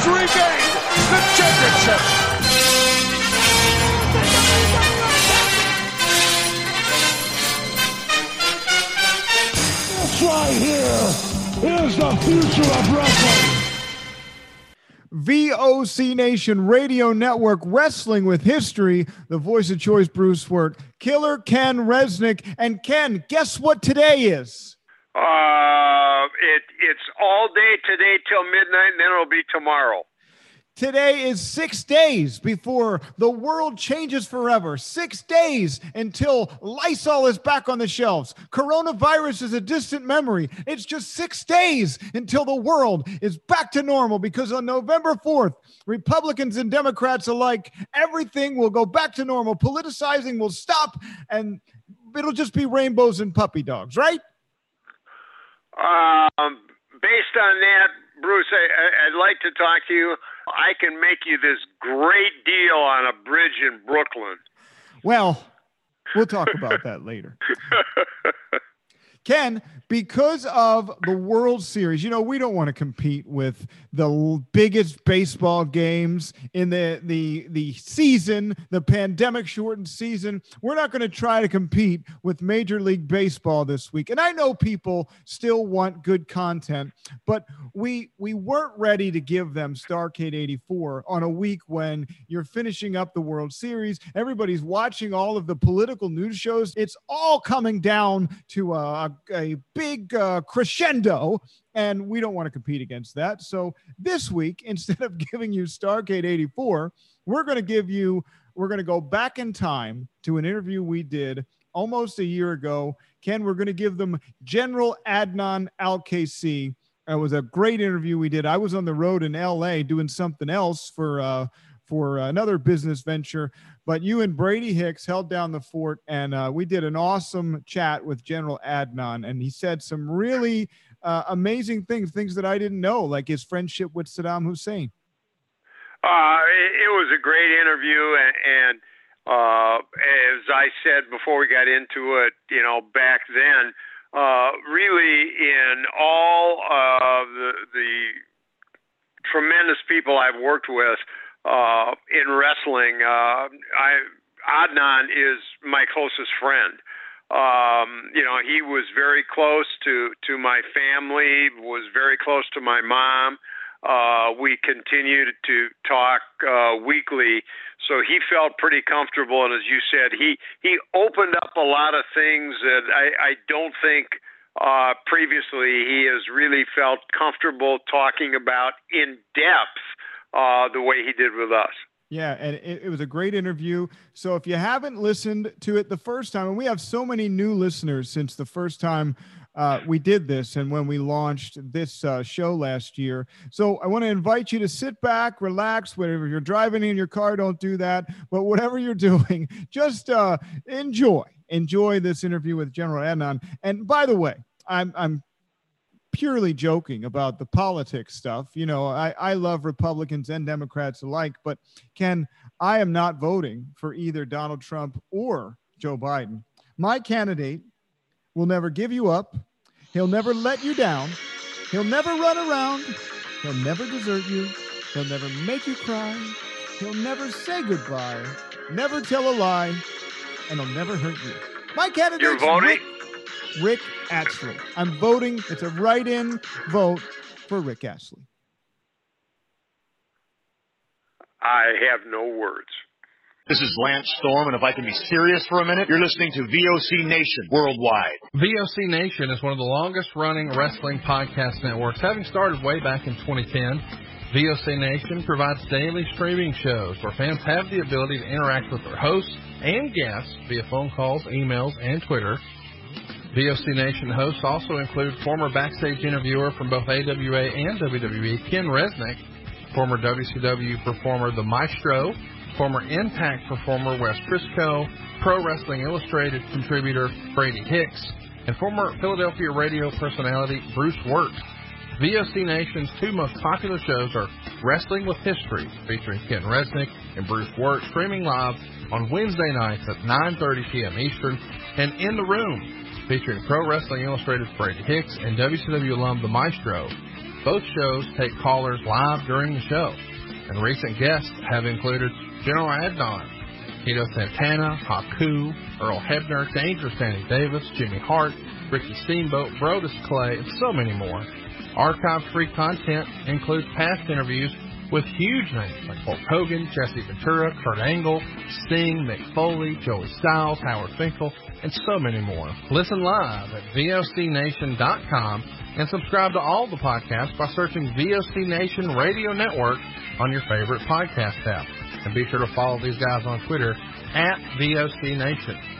has regained the championship. This right here is the future of wrestling. VOC Nation Radio Network Wrestling with History, the voice of choice, Bruce Wirt, Killer Ken Resnick. And Ken, guess what today is? Uh, it it's all day today till midnight, and then it'll be tomorrow. Today is six days before the world changes forever. Six days until Lysol is back on the shelves. Coronavirus is a distant memory. It's just six days until the world is back to normal because on November 4th, Republicans and Democrats alike, everything will go back to normal. Politicizing will stop and it'll just be rainbows and puppy dogs, right? Um, based on that, Bruce, I, I'd like to talk to you. I can make you this great deal on a bridge in Brooklyn. Well, we'll talk about that later. Ken, because of the World Series, you know, we don't want to compete with the biggest baseball games in the the the season, the pandemic shortened season. We're not going to try to compete with Major League Baseball this week. And I know people still want good content, but we we weren't ready to give them Starcade 84 on a week when you're finishing up the World Series. Everybody's watching all of the political news shows. It's all coming down to a, a big uh, crescendo, and we don't want to compete against that. So this week, instead of giving you Starcade 84, we're going to give you, we're going to go back in time to an interview we did almost a year ago. Ken, we're going to give them General Adnan Al Qaisi. It was a great interview we did. I was on the road in LA doing something else for uh, for another business venture, but you and Brady Hicks held down the fort, and uh, we did an awesome chat with General Adnan, and he said some really uh, amazing things, things that I didn't know, like his friendship with Saddam Hussein. Uh, it, it was a great interview, and, and uh, as I said before we got into it, you know, back then, uh, really in all of the, the tremendous people I've worked with uh, in wrestling, uh, I Adnan is my closest friend. Um, you know, he was very close to to my family, was very close to my mom. Uh, we continued to talk uh, weekly, so he felt pretty comfortable. And as you said, he he opened up a lot of things that I, I don't think uh, previously he has really felt comfortable talking about in depth uh, the way he did with us. Yeah, and it, it, was a great interview. So if you haven't listened to it the first time, and we have so many new listeners since the first time uh, we did this and when we launched this uh, show last year. So I want to invite you to sit back, relax. Whatever you're driving in your car, don't do that. But whatever you're doing, just uh, enjoy. Enjoy this interview with General Adnan. And by the way, I'm I'm purely joking about the politics stuff. You know, I, I love Republicans and Democrats alike, but Ken, I am not voting for either Donald Trump or Joe Biden. My candidate will never give you up. He'll never let you down. He'll never run around. He'll never desert you. He'll never make you cry. He'll never say goodbye. Never tell a lie. And he'll never hurt you. My candidate. You're voting? Rick Astley. I'm voting. It's a write in vote for Rick Astley. I have no words. This is Lance Storm, and if I can be serious for a minute, you're listening to VOC Nation worldwide. VOC Nation is one of the longest running wrestling podcast networks, having started way back in 2010. VOC Nation provides daily streaming shows where fans have the ability to interact with their hosts and guests via phone calls, emails, and Twitter. VOC Nation hosts also include former backstage interviewer from both AWA and WWE, Ken Resnick, former WCW performer The Maestro, former Impact performer Wes Briscoe, Pro Wrestling Illustrated contributor Brady Hicks, and former Philadelphia radio personality Bruce Wirt. VOC Nation's two most popular shows are Wrestling with History, featuring Ken Resnick and Bruce Wirt, streaming live on Wednesday nights at 9.30 p.m. Eastern, and In the Room, featuring Pro Wrestling Illustrated's Brady Hicks and WCW alum The Maestro. Both shows take callers live during the show, and recent guests have included General Adnan, Tito Santana, Haku, Earl Hebner, Dangerous Danny Davis, Jimmy Hart, Ricky Steamboat, Brodus Clay, and so many more. Archive-free content includes past interviews with huge names like Hulk Hogan, Jesse Ventura, Kurt Angle, Sting, Mick Foley, Joey Styles, Howard Finkel, and so many more. Listen live at VOCNation.com and subscribe to all the podcasts by searching VOC Nation Radio Network on your favorite podcast app. And be sure to follow these guys on Twitter at VOC Nation.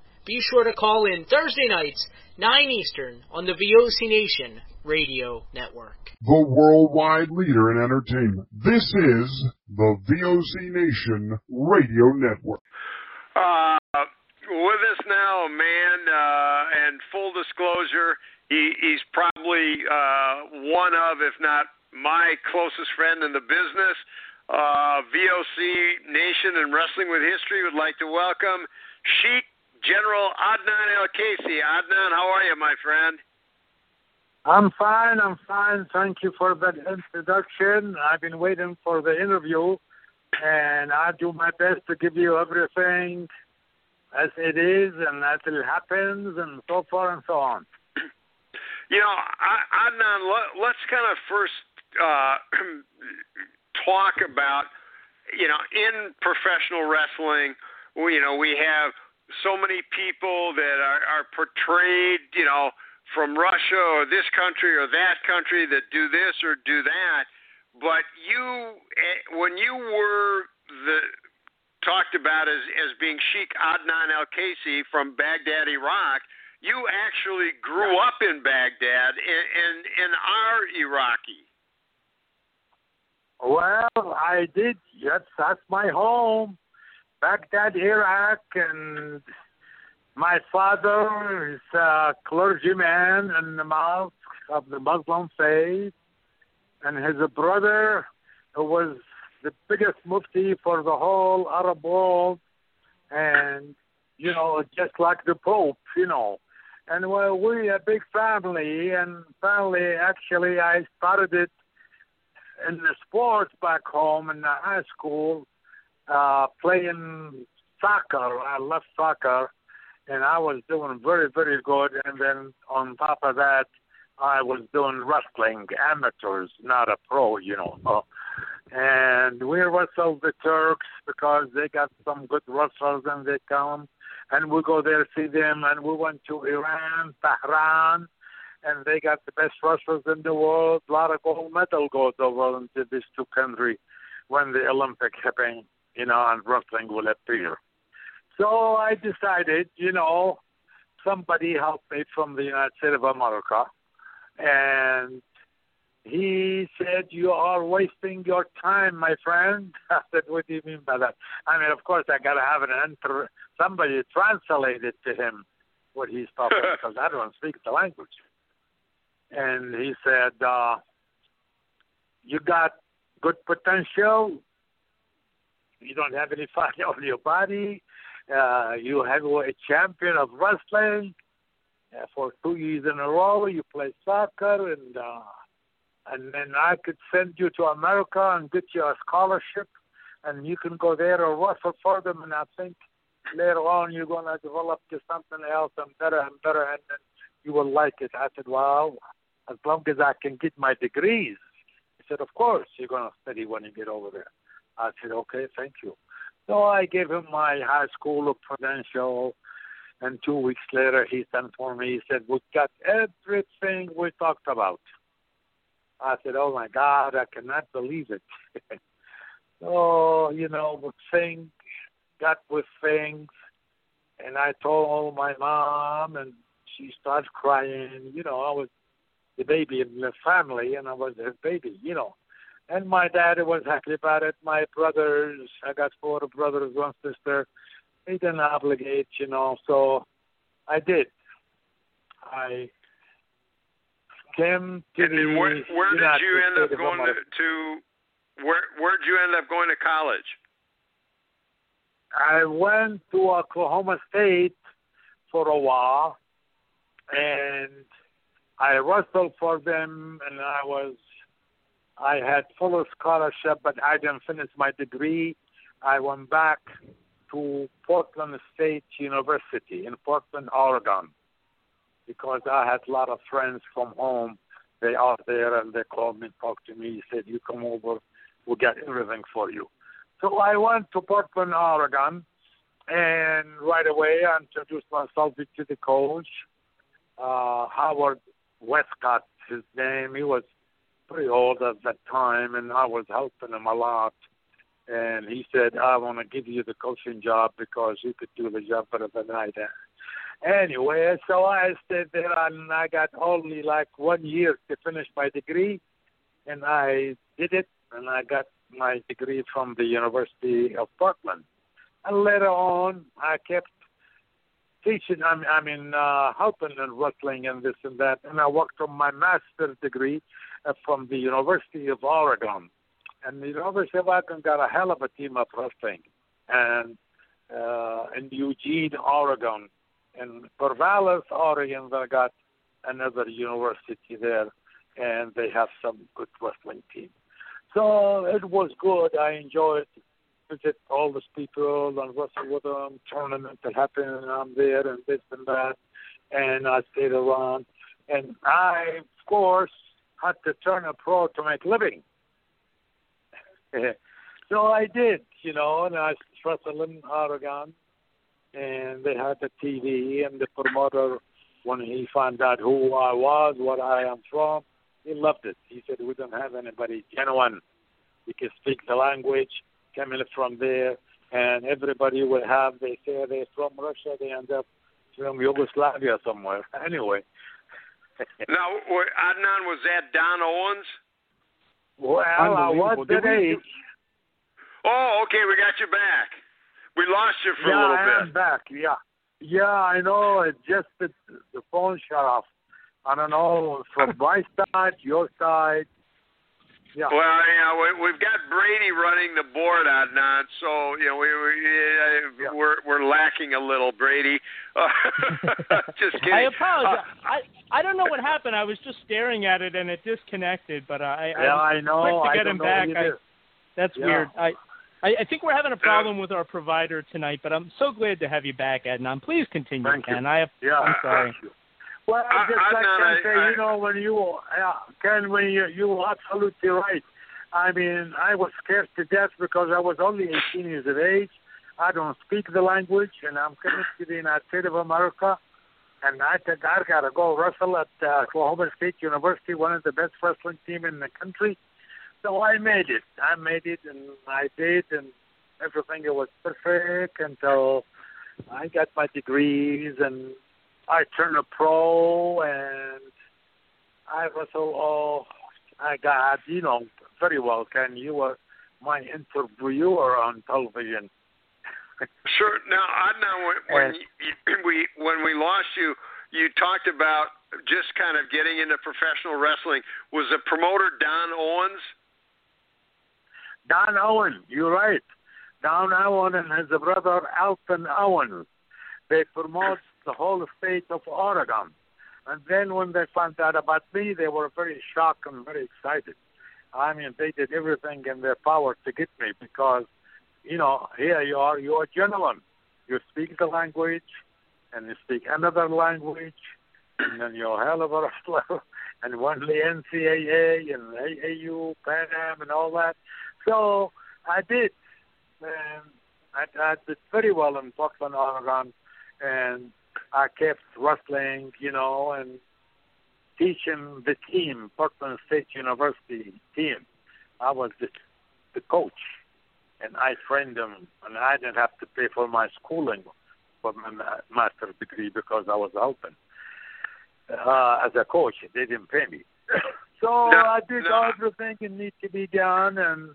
Be sure to call in Thursday nights, 9 Eastern, on the VOC Nation Radio Network. The worldwide leader in entertainment. This is the VOC Nation Radio Network. Uh, with us now, a man, uh, and full disclosure, he, he's probably uh, one of, if not my closest friend in the business. Uh, VOC Nation and Wrestling with History would like to welcome Sheik General Adnan El-Kaissie. Adnan, how are you, my friend? I'm fine. I'm fine. Thank you for that introduction. I've been waiting for the interview, and I do my best to give you everything as it is and as it happens, and so forth and so on. You know, Adnan, let, us kind of first uh, talk about, you know, in professional wrestling, we, you know, we have so many people that are, are portrayed, you know from Russia or this country or that country that do this or do that. But you, eh, when you were the talked about as as being Sheikh Adnan El-Kaissie from Baghdad, Iraq, you actually grew up in Baghdad and in, in our Iraqi. Well, I did. Yes, that's my home, Baghdad, Iraq, and my father is a clergyman in the mosque of the Muslim faith, and his brother was the biggest mufti for the whole Arab world, and you know, just like the Pope, you know. And well, we a big family, and family actually I started it in the sports back home in the high school, uh, playing soccer. I love soccer and I was doing very, very good. And then on top of that, I was doing wrestling, amateurs, not a pro, you know. and we wrestled the Turks because they got some good wrestlers, and they come, and we go there see them. And we went to Iran, Tehran, and they got the best wrestlers in the world. A lot of gold medal goes over into these two countries when the Olympic happen, you know, and wrestling will appear. So I decided, you know, somebody helped me from the United States of America, and he said, "You are wasting your time, my friend." I said, "What do you mean by that?" I mean, of course, I got to have an enter somebody translate it to him what he's talking because I don't speak the language. And he said, uh, "You got good potential. You don't have any fat on your body. Uh, you have a champion of wrestling uh, for two years in a row. You play soccer, and uh, and then I could send you to America and get you a scholarship, and you can go there or wrestle for them. And I think later on you're going to develop to something else and better and better, and then you will like it. I said, well, as long as I can get my degrees, He said, Of course, you're going to study when you get over there. I said, Okay, thank you. So I gave him my high school credential. And two weeks later, he sent for me. He said, We got everything we talked about. I said, Oh my God, I cannot believe it. so, you know, thing got with things. And I told my mom, and she started crying. You know, I was the baby in the family, and I was her baby, you know. And my dad was happy about it. My brothers, I got four brothers, one sister. They didn't obligate, you know. So I did. I came to and the. where, where did United you end up going to, to? Where Where did you end up going to college? I went to Oklahoma State for a while, and I wrestled for them, and I was, I had full scholarship, but I didn't finish my degree. I went back to Portland State University in Portland, Oregon, because I had a lot of friends from home. They are there, and they called me, talked to me, said, "You come over, we'll get everything for you." So I went to Portland, Oregon, and right away I introduced myself to the coach, uh, Howard Westcott, his name. He was old at that time, and I was helping him a lot. And he said, I want to give you the coaching job because you could do the job better than I did. Anyway, so I stayed there, and I got only like one year to finish my degree, and I did it, and I got my degree from the University of Portland. And later on, I kept teaching. I mean, I mean uh, helping in wrestling and this and that. And I worked on my master's degree from the University of Oregon. And the University of Oregon got a hell of a team of wrestling. And uh, in Eugene, Oregon, in Corvallis, Oregon, they got another university there, and they have some good wrestling team. So it was good. I enjoyed visit all these people and wrestle with them, tournament that happened, and I'm there and this and that, and I stayed around. And I, of course, had to turn a pro to make living. so I did, you know, and I wrestled in Oregon, and they had the TV and the promoter. When he found out who I was, what I am from, he loved it. He said, "We don't have anybody genuine. You can speak the language, coming from there, and everybody will have. They say they're from Russia. They end up from Yugoslavia somewhere. Anyway." Now, wa- Adnan, was that Don Owens? Well, I was Unbelievable. Did that we- Oh, okay, we got you back. We lost you for yeah, a little I bit. am back. Yeah, yeah, I know. It just the, the phone shut off. I don't know from my side, your side. Yeah. Well, you know, we, we've got Brady running the board, Adnan. So you know, we, we uh, we're we're lacking a little, Brady. Uh, just kidding. I apologize. Uh, I I don't know what happened. I was just staring at it and it disconnected. But I yeah, I, I know. quick to get don't him back. I, that's Yeah. weird. I, I I think we're having a problem with our provider tonight. But I'm so glad to have you back, Adnan. Please continue, Thank you. Ken. I have, Yeah. I'm sorry. Well, I- just I- like I I- say, I- you know, when you, yeah, Ken, when you, you were absolutely right. I mean, I was scared to death because I was only 18 years of age. I don't speak the language, and I'm coming to the United States of America, and I think I got to go wrestle at uh, Oklahoma State University, one of the best wrestling team in the country. So I made it. I made it, and I did, and everything it was perfect until I got my degrees and I turned a pro and I wrestled all I got, you know, very well, Ken. You were my interviewer on television. Sure. Now, Adnan, when, when Uh, you, we when we lost you, you talked about just kind of getting into professional wrestling. Was the promoter Don Owens? Don Owen, you're right. Don Owen and his brother Elton Owen. They promote the whole state of Oregon. And then when they found out about me, they were very shocked and very excited. I mean, they did everything in their power to get me because, you know, here you are, you're a gentleman. You speak the language and you speak another language and then you're a hell of a wrestler, and won the NCAA and AAU, Pan Am, and all that. So I did, and I, I did very well in Portland, Oregon, and I kept wrestling, you know, and teaching the team, Portland State University team. I was the, the coach, and I trained them, and I didn't have to pay for my schooling for my master's degree because I was helping uh, as a coach. They didn't pay me. so No, I did no. everything that needed to be done, and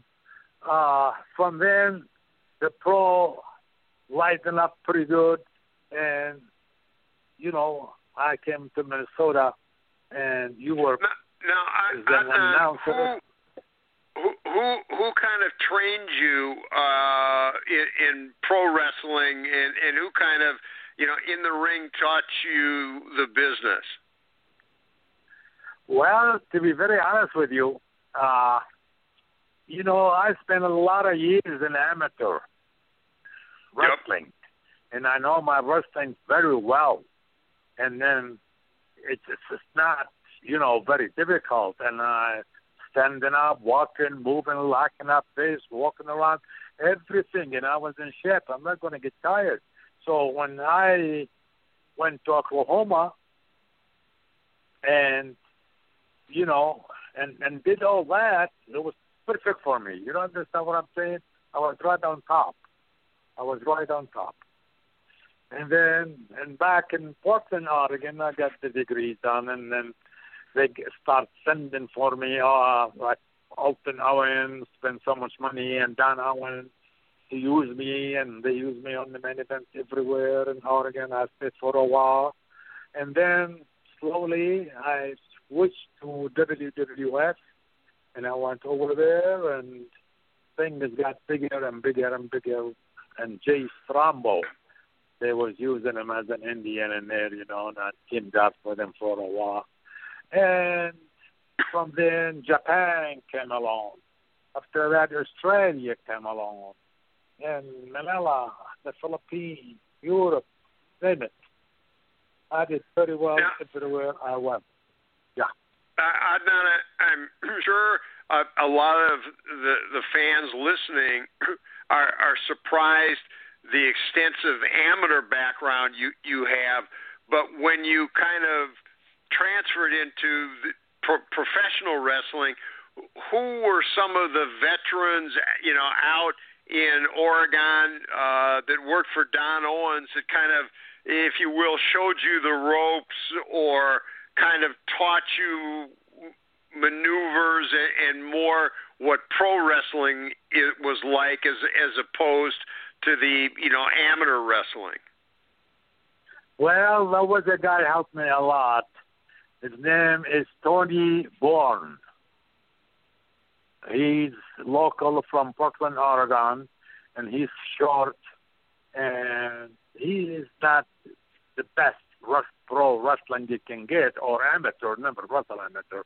uh, from then the pro lightened up pretty good, and you know I came to Minnesota, and you were Now, I, Is that Adnan, one now, who, who who who kind of trained you uh, in, in pro wrestling, and and who kind of you know in the ring taught you the business? Well, to be very honest with you, uh, you know, I spent a lot of years in amateur wrestling, and I know my wrestling very well. And then it's it's just not, you know, very difficult. And I standing up, walking, moving, locking up face, walking around, everything. And I was in shape. I'm not going to get tired. So when I went to Oklahoma, and you know, and and did all that, it was perfect for me. You don't understand what I'm saying? I was right on top. I was right on top. And then, and back in Portland, Oregon, I got the degree done, and then they start sending for me, uh, like Elton Owen spent so much money, and Don Owen to use me, and they use me on the main events everywhere in Oregon. I stayed for a while, and then slowly I switched to WWF, and I went over there, and things got bigger and bigger and bigger. And Jay Strongbow, they was using him as an Indian in there, you know, and I teamed up with him for a while. And from then, Japan came along. After that, Australia came along. And Manila, the Philippines, Europe, name it. I did pretty well Yeah. everywhere I went. Yeah. I, I'm sure a, a lot of the the fans listening are are surprised the extensive amateur background you you have, but when you kind of transferred into the pro- professional wrestling, who were some of the veterans, you know, out in Oregon uh, that worked for Don Owens that kind of, if you will, showed you the ropes or kind of taught you maneuvers and, and more what pro wrestling it was like as as opposed to the you know amateur wrestling. Well, there was a guy who helped me a lot. His name is Tony Borne. He's local from Portland, Oregon, and he's short, and he is not the best pro wrestling you can get, or amateur, never wrestle amateur.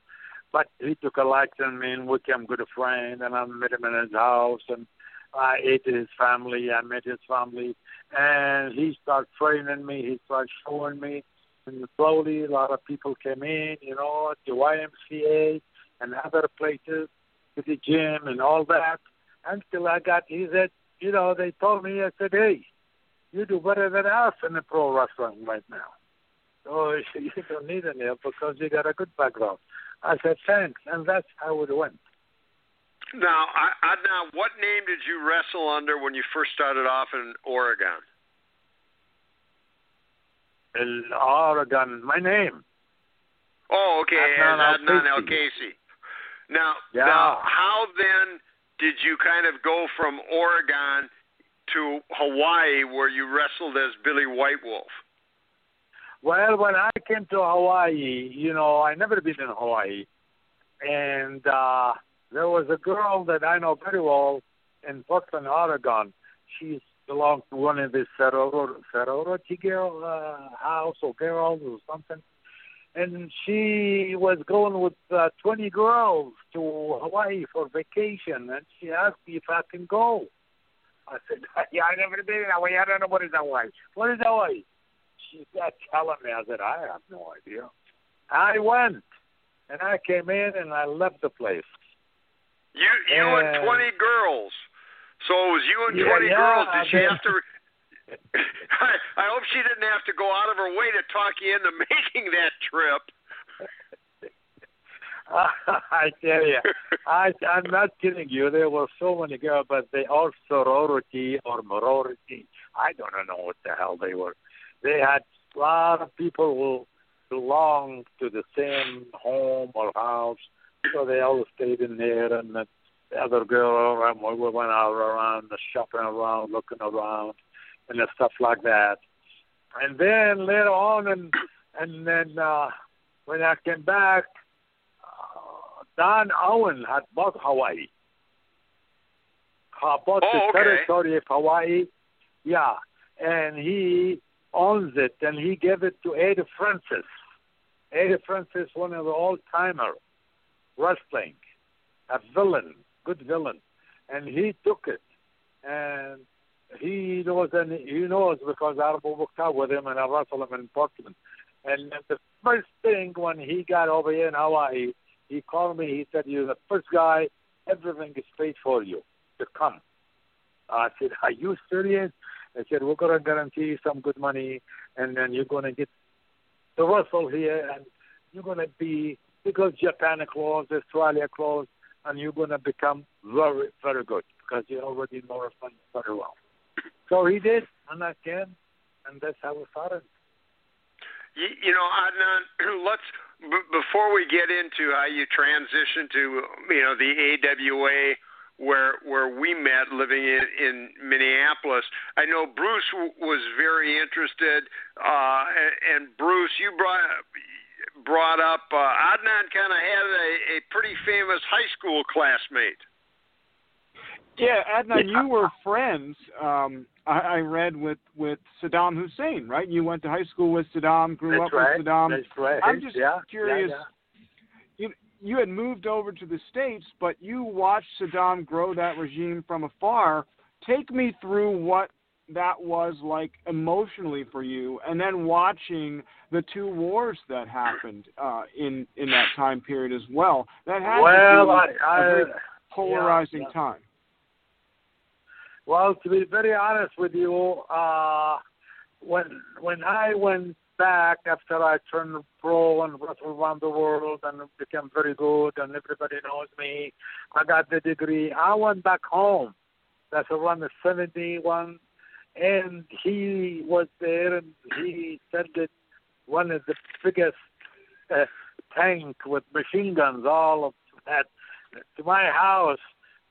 But he took a liking to me, and we became good friends, and I met him in his house, and I ate his family, I met his family, and he started training me, he started showing me, and slowly a lot of people came in, you know, the YMCA and other places, to the gym and all that, until I got, he said, you know, they told me, I said, hey, you do better than us in the pro wrestling right now. So you don't need any help because you got a good background. I said, thanks, and that's how it went. Now, I, Adnan, what name did you wrestle under when you first started off in Oregon? In Oregon, my name. Oh, okay, Adnan Adnan. Al Casey. Now, Yeah. now, how then did you kind of go from Oregon to Hawaii, where you wrestled as Billy White Wolf? Well, when I came to Hawaii, you know, I never been in Hawaii, and uh, there was a girl that I know very well in Portland, Oregon. She belonged to one of the sorority girl uh, house or girls or something, and she was going with uh, 20 girls to Hawaii for vacation, and she asked me if I can go. I said, yeah, I never been in Hawaii. I don't know what is Hawaii. What is Hawaii? She said, telling me. I said, I have no idea. I went, and I came in, and I left the place. You you and, and twenty girls. So it was you and yeah, twenty yeah, girls. Did she I have to? I, I hope she didn't have to go out of her way to talk you into making that trip. I tell you, I I'm not kidding you. There were so many girls, but they all sorority or morority. I don't know what the hell they were. They had a lot of people who belonged to the same home or house, so they all stayed in there. And the other girl, um, we went out around, the shopping around, looking around, and stuff like that. And then later on, and and then uh, when I came back Don Owen had bought Hawaii. Uh, bought oh, the okay. territory of Hawaii. Yeah, and he owns it, and he gave it to Eddie Francis. Eddie Francis, one of the old-timer wrestling, a villain, good villain, and he took it, and he knows, and he knows because I worked out with him and I wrestled him in Portland. And the first thing when he got over here in Hawaii, he called me. He said, "You're the first guy. Everything is paid for you to come." I said, "Are you serious?" I said, "We're gonna guarantee you some good money, and then you're gonna get the wrestle here, and you're gonna be because Japan closed, Australia closed, and you're gonna become very, very good because you already know wrestling very well." So he did, and I can, and that's how we started. You, you know, Adnan, let's b- before we get into how you transition to you know the AWA where where we met living in, in Minneapolis. I know Bruce w- was very interested, uh, and, and Bruce, you brought brought up uh, Adnan. Kind of had a, a pretty famous high school classmate. Yeah, Adnan, you were friends. Um, I, I read with with Saddam Hussein, right? You went to high school with Saddam, grew That's up right. with Saddam. That's right. I'm just yeah, curious. Yeah, You you had moved over to the states, but you watched Saddam grow that regime from afar. Take me through what that was like emotionally for you, and then watching the two wars that happened uh, in in that time period as well. That had well, to be I, I, a very polarizing yeah, yeah. time. Well, to be very honest with you, uh, when when I went back after I turned pro and wrestled around the world and became very good and everybody knows me, I got the degree. I went back home. That's around the 71, and he was there and he sent one of the biggest uh, tank with machine guns, all of that, to my house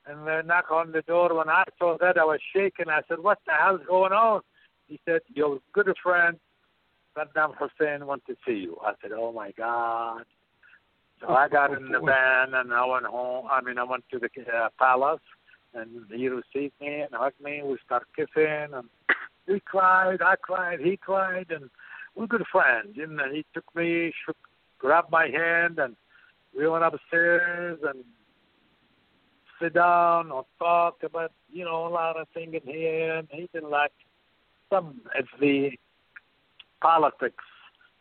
and they knock on the door. When I saw that, I was shaking. I said, "What the hell's going on?" He said, "Your good friend Saddam Hussein wants to see you." I said, "Oh my God!" So I got in the van and I went home. I mean, I went to the uh, palace, and he received me and hugged me. We started kissing, and we cried. I cried. He cried, and we're good friends. And he took me, shook, grabbed my hand, and we went upstairs and sit down or talk about, you know, a lot of things in here. And he didn't like some of the politics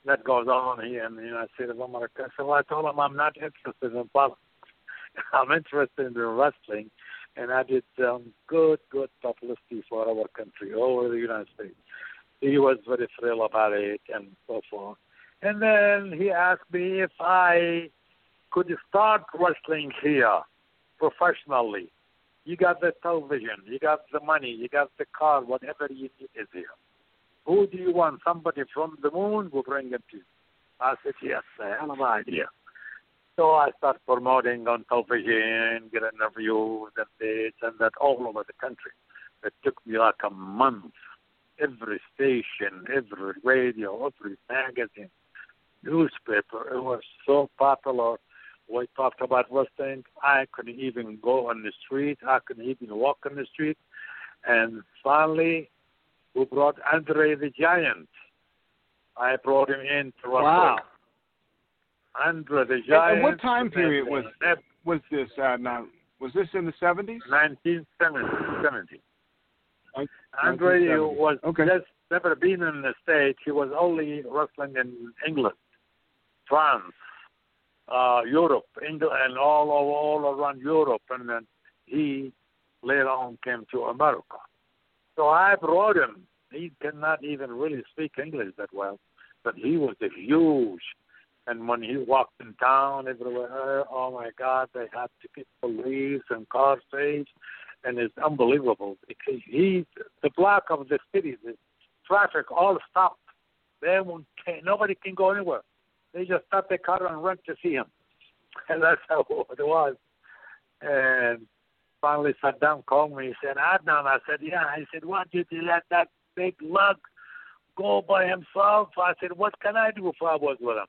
that goes on here in the United States of America. So I told him I'm not interested in politics. I'm interested in wrestling. And I did some good, good publicity for our country all over the United States. He was very thrilled about it and so forth. And then he asked me if I could start wrestling here professionally. You got the television, you got the money, you got the car, whatever you need is here. Who do you want? Somebody from the moon will bring it to you. I said, yes, I have an idea. So I start promoting on television, getting interviews and this and that all over the country. It took me like a month. Every station, every radio, every magazine, newspaper. It was so popular we talked about wrestling. I couldn't even go on the street. I couldn't even walk on the street. And finally, we brought Andre the Giant. I brought him in to wrestle. Wow. Andre the And, Giant. and what time period was was this? Uh, now, was this in the seventies? 1970. Like Andre was Okay. just never been in the States. He was only wrestling in England, France, uh, Europe, England, and all all around Europe. And then he later on came to America. So I brought him. He cannot even really speak English that well, but he was a huge. And when he walked in town everywhere, oh my God, they had to get police and car chased, and it's unbelievable because he, the block of the city, the traffic all stopped. They won't, nobody can go anywhere. They just stop their car and run to see him, and that's how it was. And finally Saddam called me. He said, Adnan. I said, yeah. He said, why did you let that big lug go by himself? I said, what can I do if I was with him?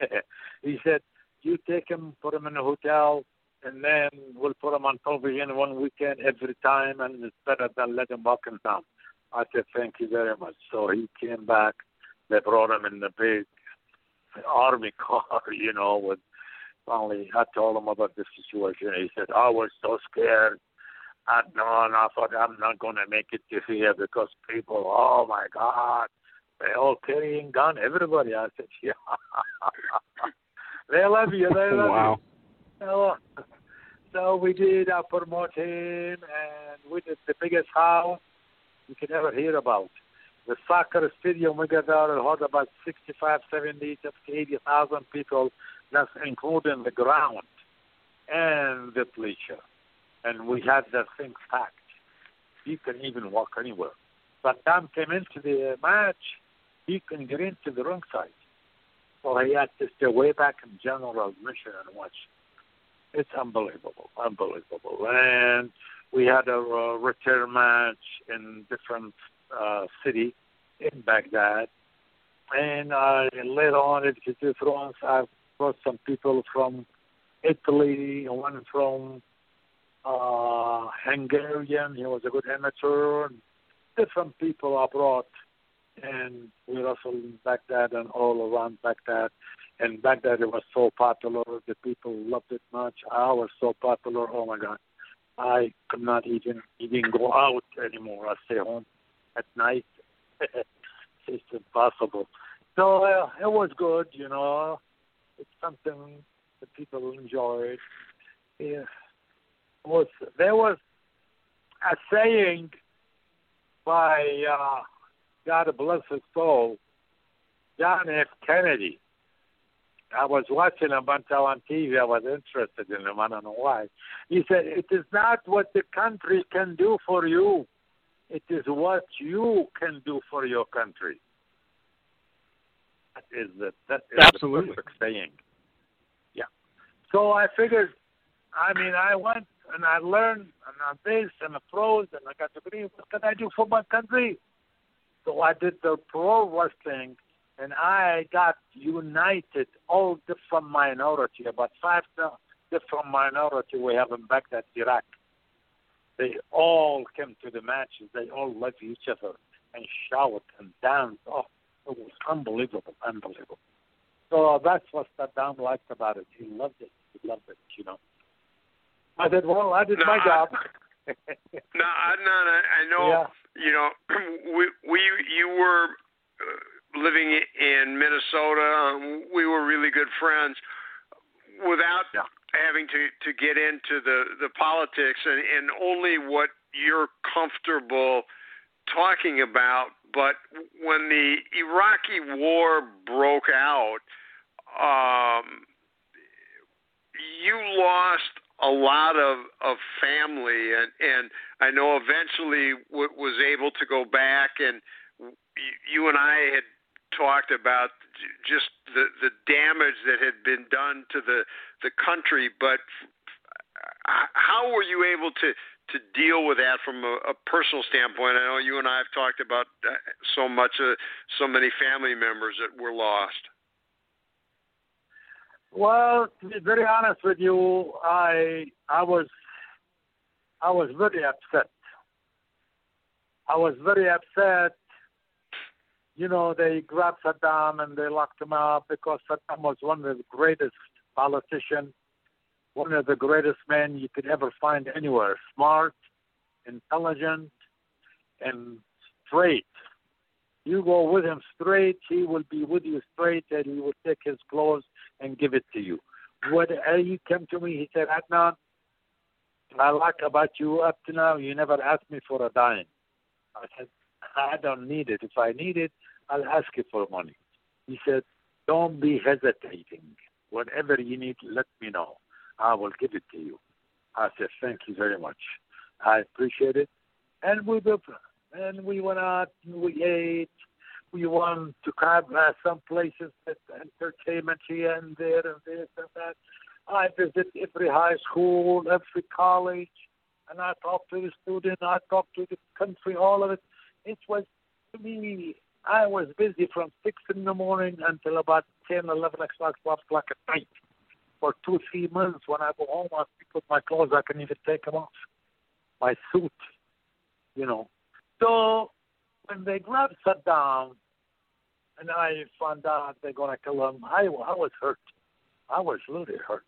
he said, you take him, put him in a hotel, and then we'll put him on television one weekend every time, and it's better than let him walk in town. I said, thank you very much. So he came back. They brought him in the big army car, you know, with finally I told him about the situation. He said, I was so scared. I know, and I thought I'm not going to make it to here because people, oh my God, all carrying gun. Everybody. I said, yeah. they love you. They love wow. you. So, so we did uh, promote him, and we did the biggest house you can ever hear about. The soccer stadium we got there, it had about 65, 70, 80,000 people that's including the ground and the bleacher. And we had that thing packed. You can even walk anywhere. But Tom came into the match, he can get into the ringside. So he had to stay way back in general admission and watch. It's unbelievable, unbelievable. And we had a, a return match in different uh, city in Baghdad. And uh, later on, at the France, I brought some people from Italy, one from uh, Hungarian. He was a good amateur. Different people I brought, and we wrestled in Baghdad and all around Baghdad. And Baghdad it was so popular. The people loved it much. I was so popular. Oh my God, I could not even even go out anymore. I stay home at night. it's impossible. So uh, it was good, you know it's something that people enjoyed. Yeah. Was there was a saying by uh, God bless his soul, John F. Kennedy. I was watching him until on TV. I was interested in him. I don't know why. He said, "It is not what the country can do for you; it is what you can do for your country." That is the that is Absolutely. the perfect saying. Yeah. So I figured, I mean, I went and I learned and I this and the pros and I got to what can I do for my country? So I did the pro wrestling and I got united all different minority, about five different minority we have in Baghdad, Iraq. They all came to the matches. They all loved each other and shout and dance. Oh, it was unbelievable, unbelievable. So that's what Saddam liked about it. He loved it. He loved it, you know. I said, well, I did no, my job. no, I, no, I, I know, yeah. You know, we, we, you were uh, living in Minnesota. Um, we were really good friends without yeah. having to, to get into the, the politics and, and only what you're comfortable talking about but when the Iraqi war broke out, um, you lost a lot of, of family, and, and I know eventually w- was able to go back, and you and I had talked about just the the damage that had been done to the the country, but how were you able to to deal with that from a, a personal standpoint? I know you and I have talked about uh, so much, uh, so many family members that were lost. Well, to be very honest with you, I I was I was very upset. I was very upset. You know, they grabbed Saddam and they locked him up because Saddam was one of the greatest politicians one of the greatest men you could ever find anywhere. Smart, intelligent, and straight. You go with him straight, he will be with you straight, and he will take his clothes and give it to you. When he uh, came to me, he said, Adnan, I like about you up to now, you never asked me for a dime. I said, I don't need it. If I need it, I'll ask you for money. He said, Don't be hesitating. Whatever you need, let me know. I will give it to you. I said, Thank you very much. I appreciate it. And we did, and we went out, and we ate. We want to have uh, some places, that entertainment here and there, and this and that. I visit every high school, every college, and I talk to the student, I talk to the country, all of it. It was to me, I was busy from six in the morning until about ten, eleven o'clock, twelve o'clock at night. For two, three months, when I go home, I put my clothes. I can even take them off. My suit, you know. So when they grabbed Saddam, and I found out they're gonna kill him, I, I was hurt. I was really hurt.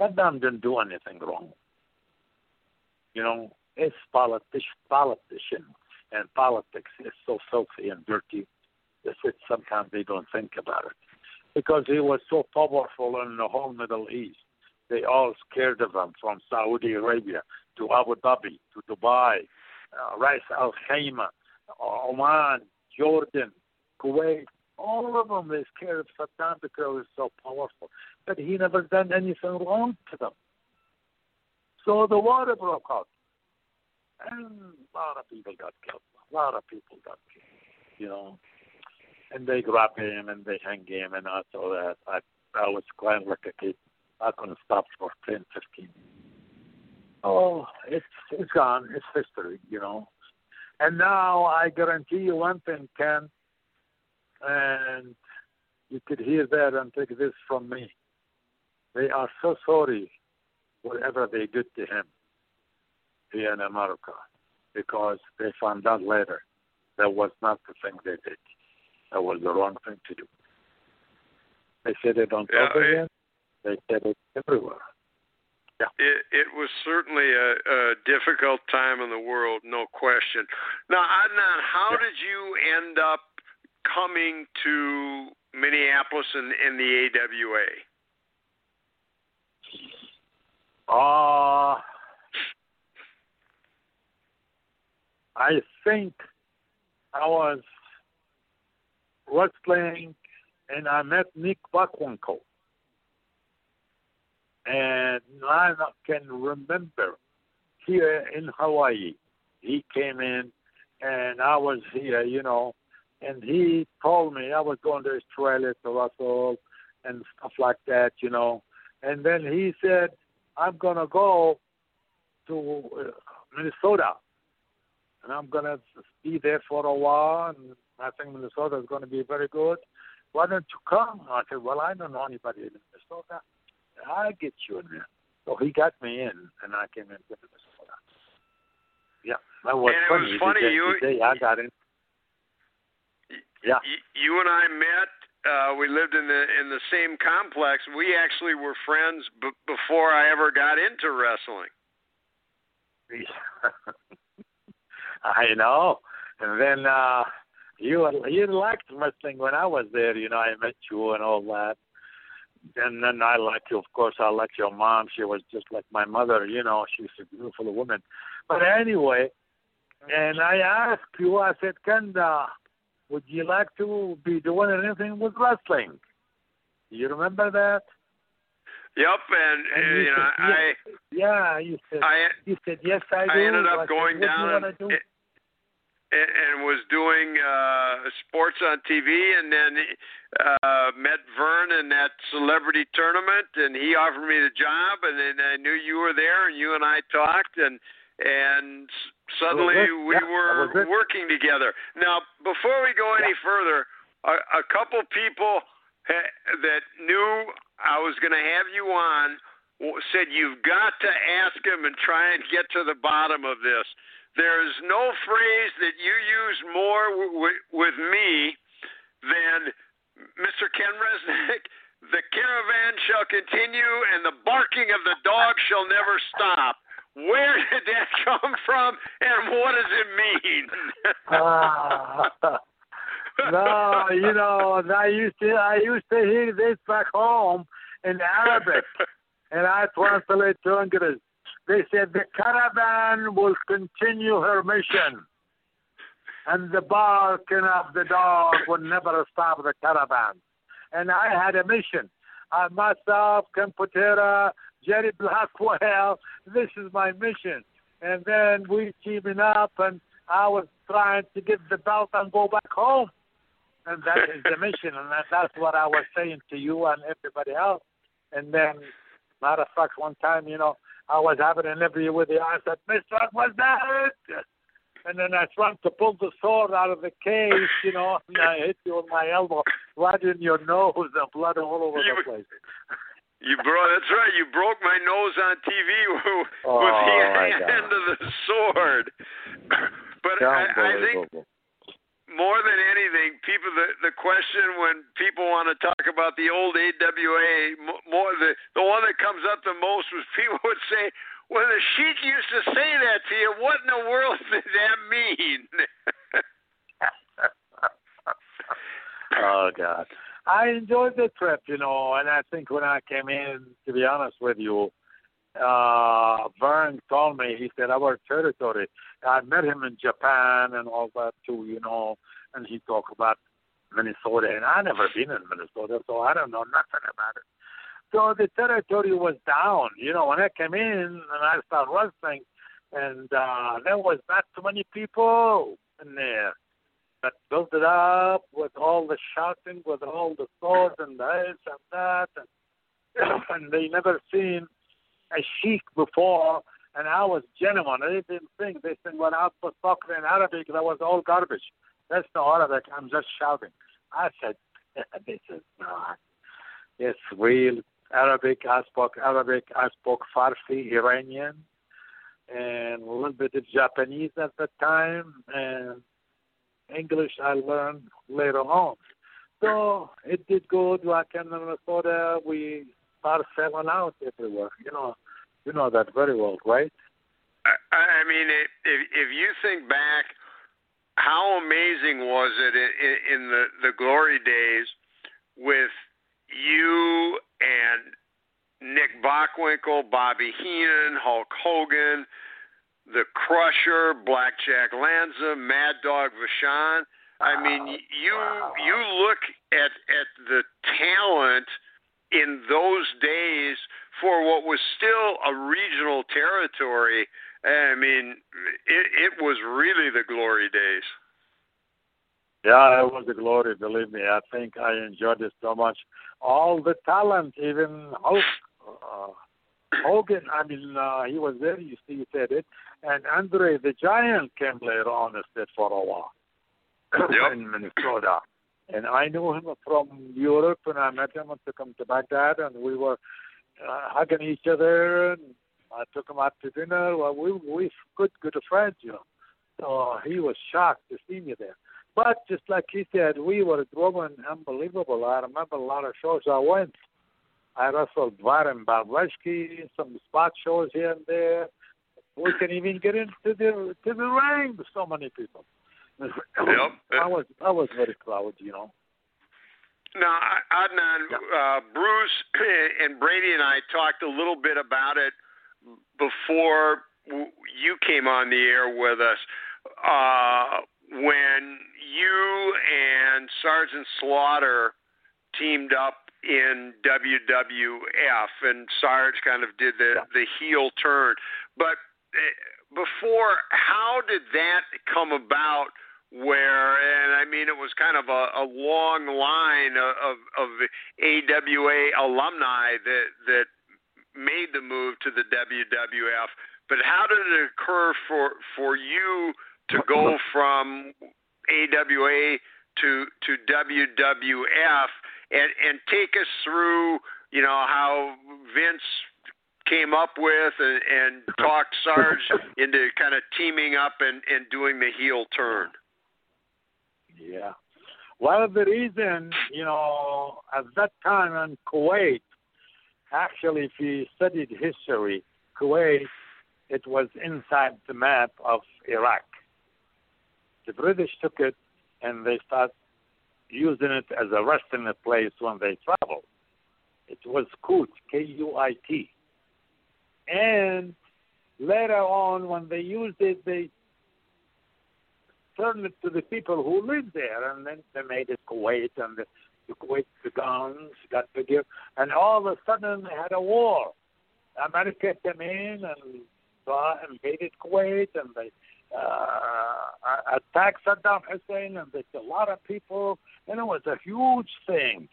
Saddam didn't do anything wrong. You know, it's politician, politician, and politics is so filthy and dirty that sometimes they don't think about it. Because he was so powerful in the whole Middle East, they all scared of him from Saudi Arabia to Abu Dhabi to Dubai, uh, Ras Al Khaimah, Oman, Jordan, Kuwait, all of them is scared of Saddam because he's so powerful. But he never done anything wrong to them. So the war broke out. And a lot of people got killed. A lot of people got killed, you know. And they grab him and they hang him and all that. I, I was crying like a kid. I couldn't stop for 10, 15 Oh, it's it's gone. It's history, you know. And now I guarantee you one thing, Ken, and you could hear that and take this from me. They are so sorry whatever they did to him here in America because they found out later that was not the thing they did. That was the wrong thing to do. They said it on yeah, television. They said it everywhere. Yeah. It, it was certainly a, a difficult time in the world, no question. Now, Adnan, how yeah. did you end up coming to Minneapolis and, and the AWA? Uh, I think I was wrestling and I met Nick Bockwinkel. And I can remember here in Hawaii, he came in and I was here, you know, and he told me I was going to Australia to wrestle and stuff like that, you know. And then he said, I'm to go to uh, Minnesota and I'm to be there for a while. And I think Minnesota is to be very good. Why don't you come? I said, Well, I don't know anybody in Minnesota. I'll get you in there. So he got me in, and I came into Minnesota. Yeah, that was and funny. It was funny. You, day I got in. Yeah. You and I met. Uh, we lived in the in the same complex. We actually were friends b- before I ever got into wrestling. I know. And then uh you you liked wrestling when I was there. You know, I met you and all that. And then I like you, of course. I like your mom. She was just like my mother. You know, she's a beautiful woman. But anyway, and I asked you. I said, Kenda, would you like to be doing anything with wrestling? You remember that? Yep, and, and uh, you, you know, I yeah, you said I, you said yes, I do. I ended up I going said, down and, and, and was doing uh sports on TV, and then uh met Verne in that celebrity tournament, and he offered me the job, and then I knew you were there, and you and I talked, and and suddenly we yeah, were working together. Now, before we go any yeah. further, a, a couple people ha- that knew I was going to have you on said you've got to ask him and try and get to the bottom of this. There is no phrase that you use more w- with me than Mr. Ken Resnick. The caravan shall continue, and the barking of the dog shall never stop. Where did that come from, and what does it mean? uh, no, you know, I used to I used to hear this back home in Arabic, and I translate to English. They said the caravan will continue her mission, and the barking of the dog will never stop the caravan. And I had a mission. I myself, Ken Patera, uh, Jerry Blackwell. This is my mission. And then we teaming up, and I was trying to get the belt and go back home. And that is the mission, and that, that's what I was saying to you and everybody else. And then, matter of fact, one time, you know, I was having an interview with you. I said, Mister, What was that it? And then I tried to pull the sword out of the case, you know, and I hit you with my elbow right in your nose and blood all over You- the place. You broke. That's right. You broke my nose on TV with, Oh, the my God. end of the sword. but I, I think. More than anything, people the the question when people want to talk about the old AWA, more the the one that comes up the most was people would say, "When the sheik used to say that to you, what in the world did that mean?" oh God. I enjoyed the trip, you know, and I think when I came in, to be honest with you, uh Verne told me, he said our territory. I met him in Japan and all that too, you know, and he talked about Minnesota and I never been in Minnesota, so I don't know nothing about it. So the territory was down, you know, when I came in and I started wrestling and uh there was not too many people in there But built it up with all the shouting, with all the swords and this and that, and, and they never seen a sheik before. And I was genuine. They didn't think. They said when I was talking in Arabic, that was all garbage. That's no Arabic. I'm just shouting. I said, this is not. It's real Arabic. I spoke Arabic. I spoke Farsi, Iranian, and a little bit of Japanese at the time, and English I learned later on. So it did good. Like in Minnesota, we started selling out everywhere. You know, you know that very well, right? I, I mean, it, if if you think back, how amazing was it in, in the the glory days with you and Nick Bockwinkel, Bobby Heenan, Hulk Hogan, the Crusher, Blackjack Lanza, Mad Dog Vachon. I mean, you you look at at the talent in those days for what was still a regional territory. I mean, it, it was really the glory days. Yeah, it was a glory. Believe me, I think I enjoyed it so much. All the talent, even Hulk, uh, Hogan. I mean, uh, he was there. You see, you said it. And Andre the Giant came later on and stayed for a while in Minnesota. And I knew him from Europe, and I met him and took him to Baghdad, and we were uh, hugging each other. And I took him out to dinner. Well, we we good good friends, you know. So he was shocked to see me there. But just like he said, we were growing unbelievable. I remember a lot of shows I went. I wrestled Vadim Balveshki, some spot shows here and there. We can even get into the to the ring with so many people. I was I was very proud, you know. Now, Adnan, uh, Bruce and Brady and I talked a little bit about it before you came on the air with us. Uh, when you and Sergeant Slaughter teamed up in WWF, and Sarge kind of did the the heel turn. But uh, before, how did that come about? Where and I mean, it was kind of a, a long line of, of, AWA alumni that that made the move to the WWF. But how did it occur for for you to go from AWA to to WWF and and take us through you know how Vince came up with and, and talked Sarge into kind of teaming up and, and doing the heel turn. Yeah. Well, the reason, you know, at that time in Kuwait, actually, if you studied history, Kuwait, it was inside the map of Iraq. The British took it and they started using it as a resting place when they traveled. It was Kuit, K-U-I-T. And later on, when they used it, they turned it to the people who lived there, and then they made it Kuwait, and the, the Kuwait the guns got bigger, and all of a sudden they had a war. America came in and uh, invaded Kuwait, and they uh, attacked Saddam Hussein, and there's a lot of people, and it was a huge thing.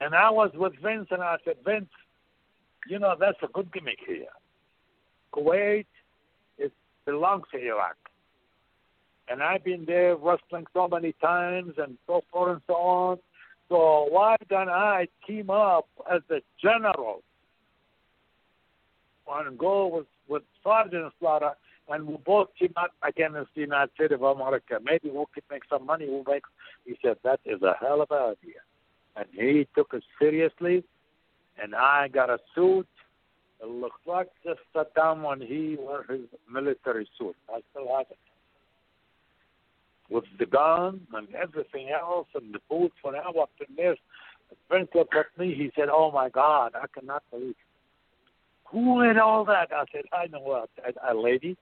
And I was with Vince, and I said, Vince, you know, that's a good gimmick here. Kuwait it belongs to Iraq. And I've been there wrestling so many times and so forth and so on. So why don't I team up as a general and go with, with Sergeant Slaughter and we both team up against the United States of America. Maybe we could make some money. We'll make. He said that is a hell of an idea, and he took it seriously. And I got a suit. It looked like just Saddam when he wore his military suit. I still have it with the gun and everything else and the boots. When I walked in there, the prince looked at me. He said, "Oh my God, I cannot believe." Who did all that? I said, I know a, a lady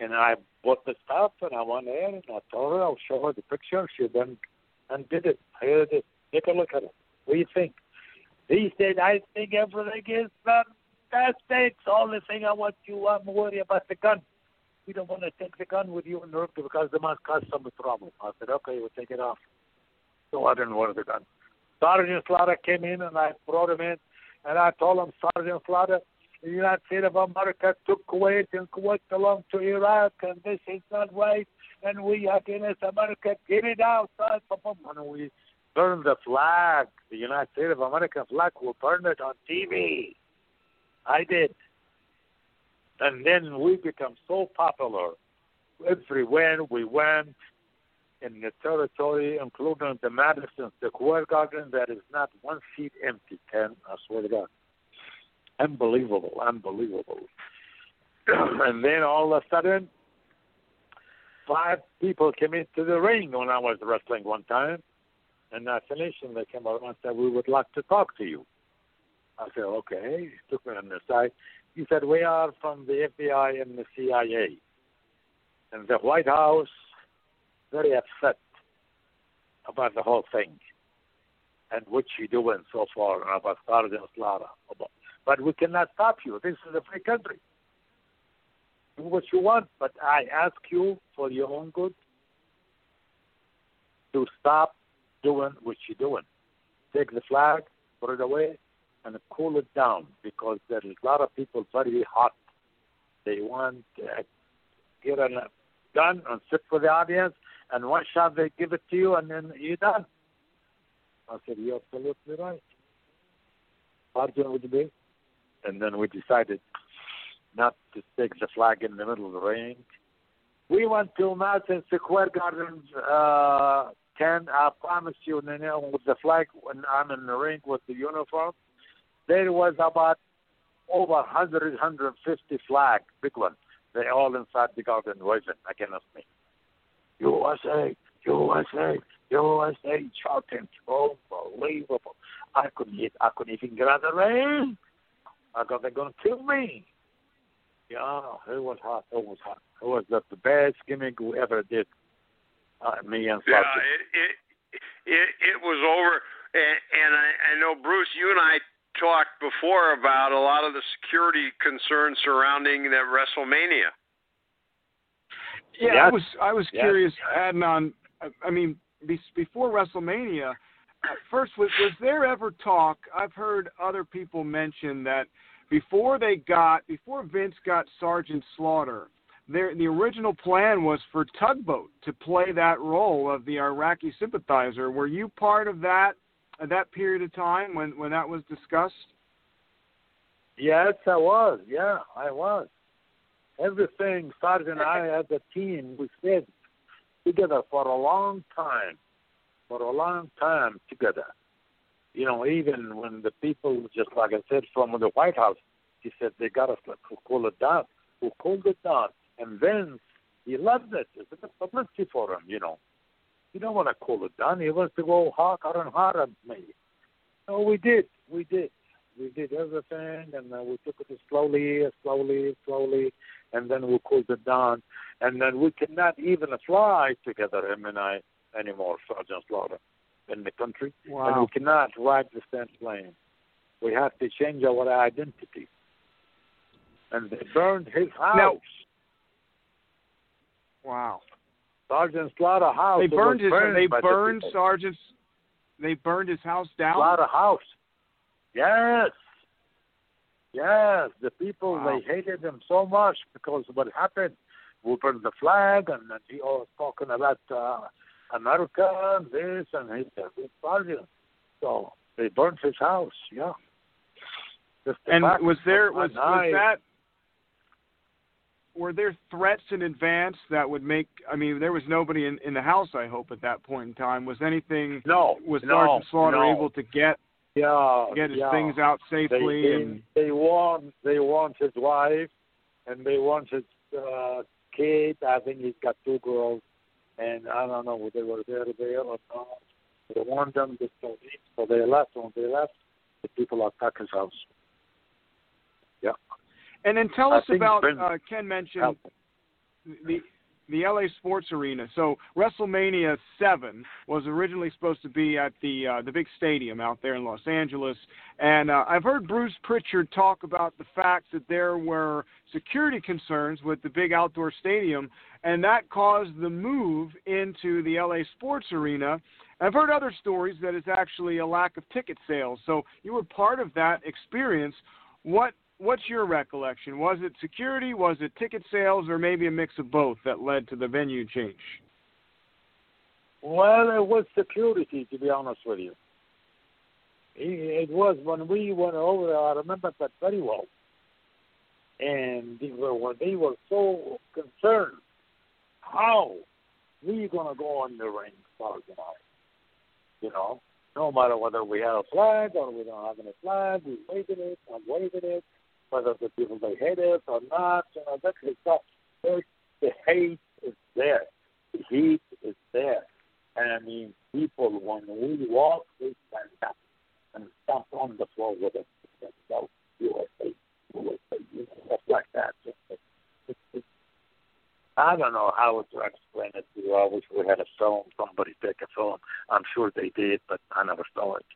and I bought the stuff, and I went there, and I told her I'll show her the picture. She then and did it. Here it is. Take a look at it. What do you think? He said, I think everything is fantastic. The only thing I want you, I'm worried about the gun. We don't want to take the gun with you in Europe because they might cause some trouble. I said, okay, we'll take it off. So I didn't want the gun. Sergeant Slaughter came in, and I brought him in, and I told him, Sergeant Slaughter, the United States of America took Kuwait and Kuwait belonged to Iraq and this is not right and we are against America get it out and we burn the flag the United States of America flag we burn it on TV I did and then we become so popular everywhere we went in the territory, including the Madison Square Garden, there is not one seat empty, Ken. I swear to God. Unbelievable, unbelievable. and then all of a sudden, five people came into the ring when I was wrestling one time. And I finished, and they came over and said, We would like to talk to you. I said, Okay. He took me on the side. He said, We are from the FBI and the CIA. And the White House, very upset about the whole thing and what you're doing so far about Sergeant about but we cannot stop you. This is a free country. Do what you want, but I ask you for your own good to stop doing what you're doing. Take the flag, put it away, and cool it down because there is a lot of people very hot. They want to get a gun and sit for the audience, and one shot they give it to you, and then you're done. I said, You're absolutely right. Sergeant would be and then we decided not to take the flag in the middle of the ring. We went to Madison Square Garden, uh, Ken, I promise you, you know, with the flag when I'm in the ring with the uniform, there was about over 100, 150 flags, big ones. They all inside the garden waving against me. USA, USA, USA, shouting, unbelievable. I couldn't, I couldn't even get out of the ring. I thought they're going to kill me. Yeah, it was hot. It was hot. It was the, the best gimmick we ever did. Uh, me and Yeah, it, it it it was over, and, and I, I know Bruce, you and I talked before about a lot of the security concerns surrounding that WrestleMania. Yeah, yes. I was I was yes. curious, Adnan. I mean, before WrestleMania, first was was there ever talk? I've heard other people mention that before they got before Vince got Sergeant Slaughter, there the original plan was for Tugboat to play that role of the Iraqi sympathizer. Were you part of that at that period of time when when that was discussed? Yes, I was. Yeah, I was. Everything Sergeant and I as a team we stayed together for a long time for a long time together. You know, even when the people, just like I said, from the White House, he said they got us to cool it down. Who cooled it down, and then he loved it. It's a publicity for him, you know. You don't want to cool it down. He wants to go hard and hard on me. No, we did. We did. We did everything, and uh, we took it slowly, slowly, slowly, and then we cooled it down. And then we cannot even fly together, him and I, anymore, Sergeant Slaughter, in the country. Wow. And we cannot ride the same plane. We have to change our identity. And they burned his house. Now- Wow. Sergeant Slaughter house. They burned his. burned They the burned people. Sergeant's. They burned his house down. Slaughter house. Yes. Yes, the people Wow. they hated him so much because of what happened, we burned the flag, and then he was talking about uh, America and this, and he said, "It's Sergeant." So they burned his house. Yeah. The And was there was was that were there threats in advance that would make I mean there was nobody in, in the house I hope at that point in time was anything No, was no, Sergeant Slaughter no. able to get yeah, get his yeah. things out safely they, and they want they want his wife and they want his uh kid. I think he's got two girls and I don't know whether they were there there or not. They want them to still eat, so they left. When they left, the people attacked his house. Yeah. And then tell us about uh, Ken mentioned Help. the the LA Sports Arena. So WrestleMania seven was originally supposed to be at the uh, the big stadium out there in Los Angeles, and uh, I've heard Bruce Prichard talk about the fact that there were security concerns with the big outdoor stadium, and that caused the move into the LA Sports Arena. I've heard other stories that it's actually a lack of ticket sales. So you were part of that experience. What what's your recollection? Was it security? Was it ticket sales, or maybe a mix of both that led to the venue change? Well, it was security, to be honest with you. It was when we went over there. I remember that very well. And they were they were so concerned, how we gonna go on the ring, and I. You know, no matter whether we have a flag or we don't have any flag, we waving it, I'm waving it, whether the people they hate it or not, you know, that kind of The hate is there. The heat is there. And I mean, people, when we walk, they stand up and stomp on the floor with us. So, USA, USA, you know, stuff like that. I don't know how to explain it to you. I wish we had a film, somebody take a film. I'm sure they did, but I never saw it.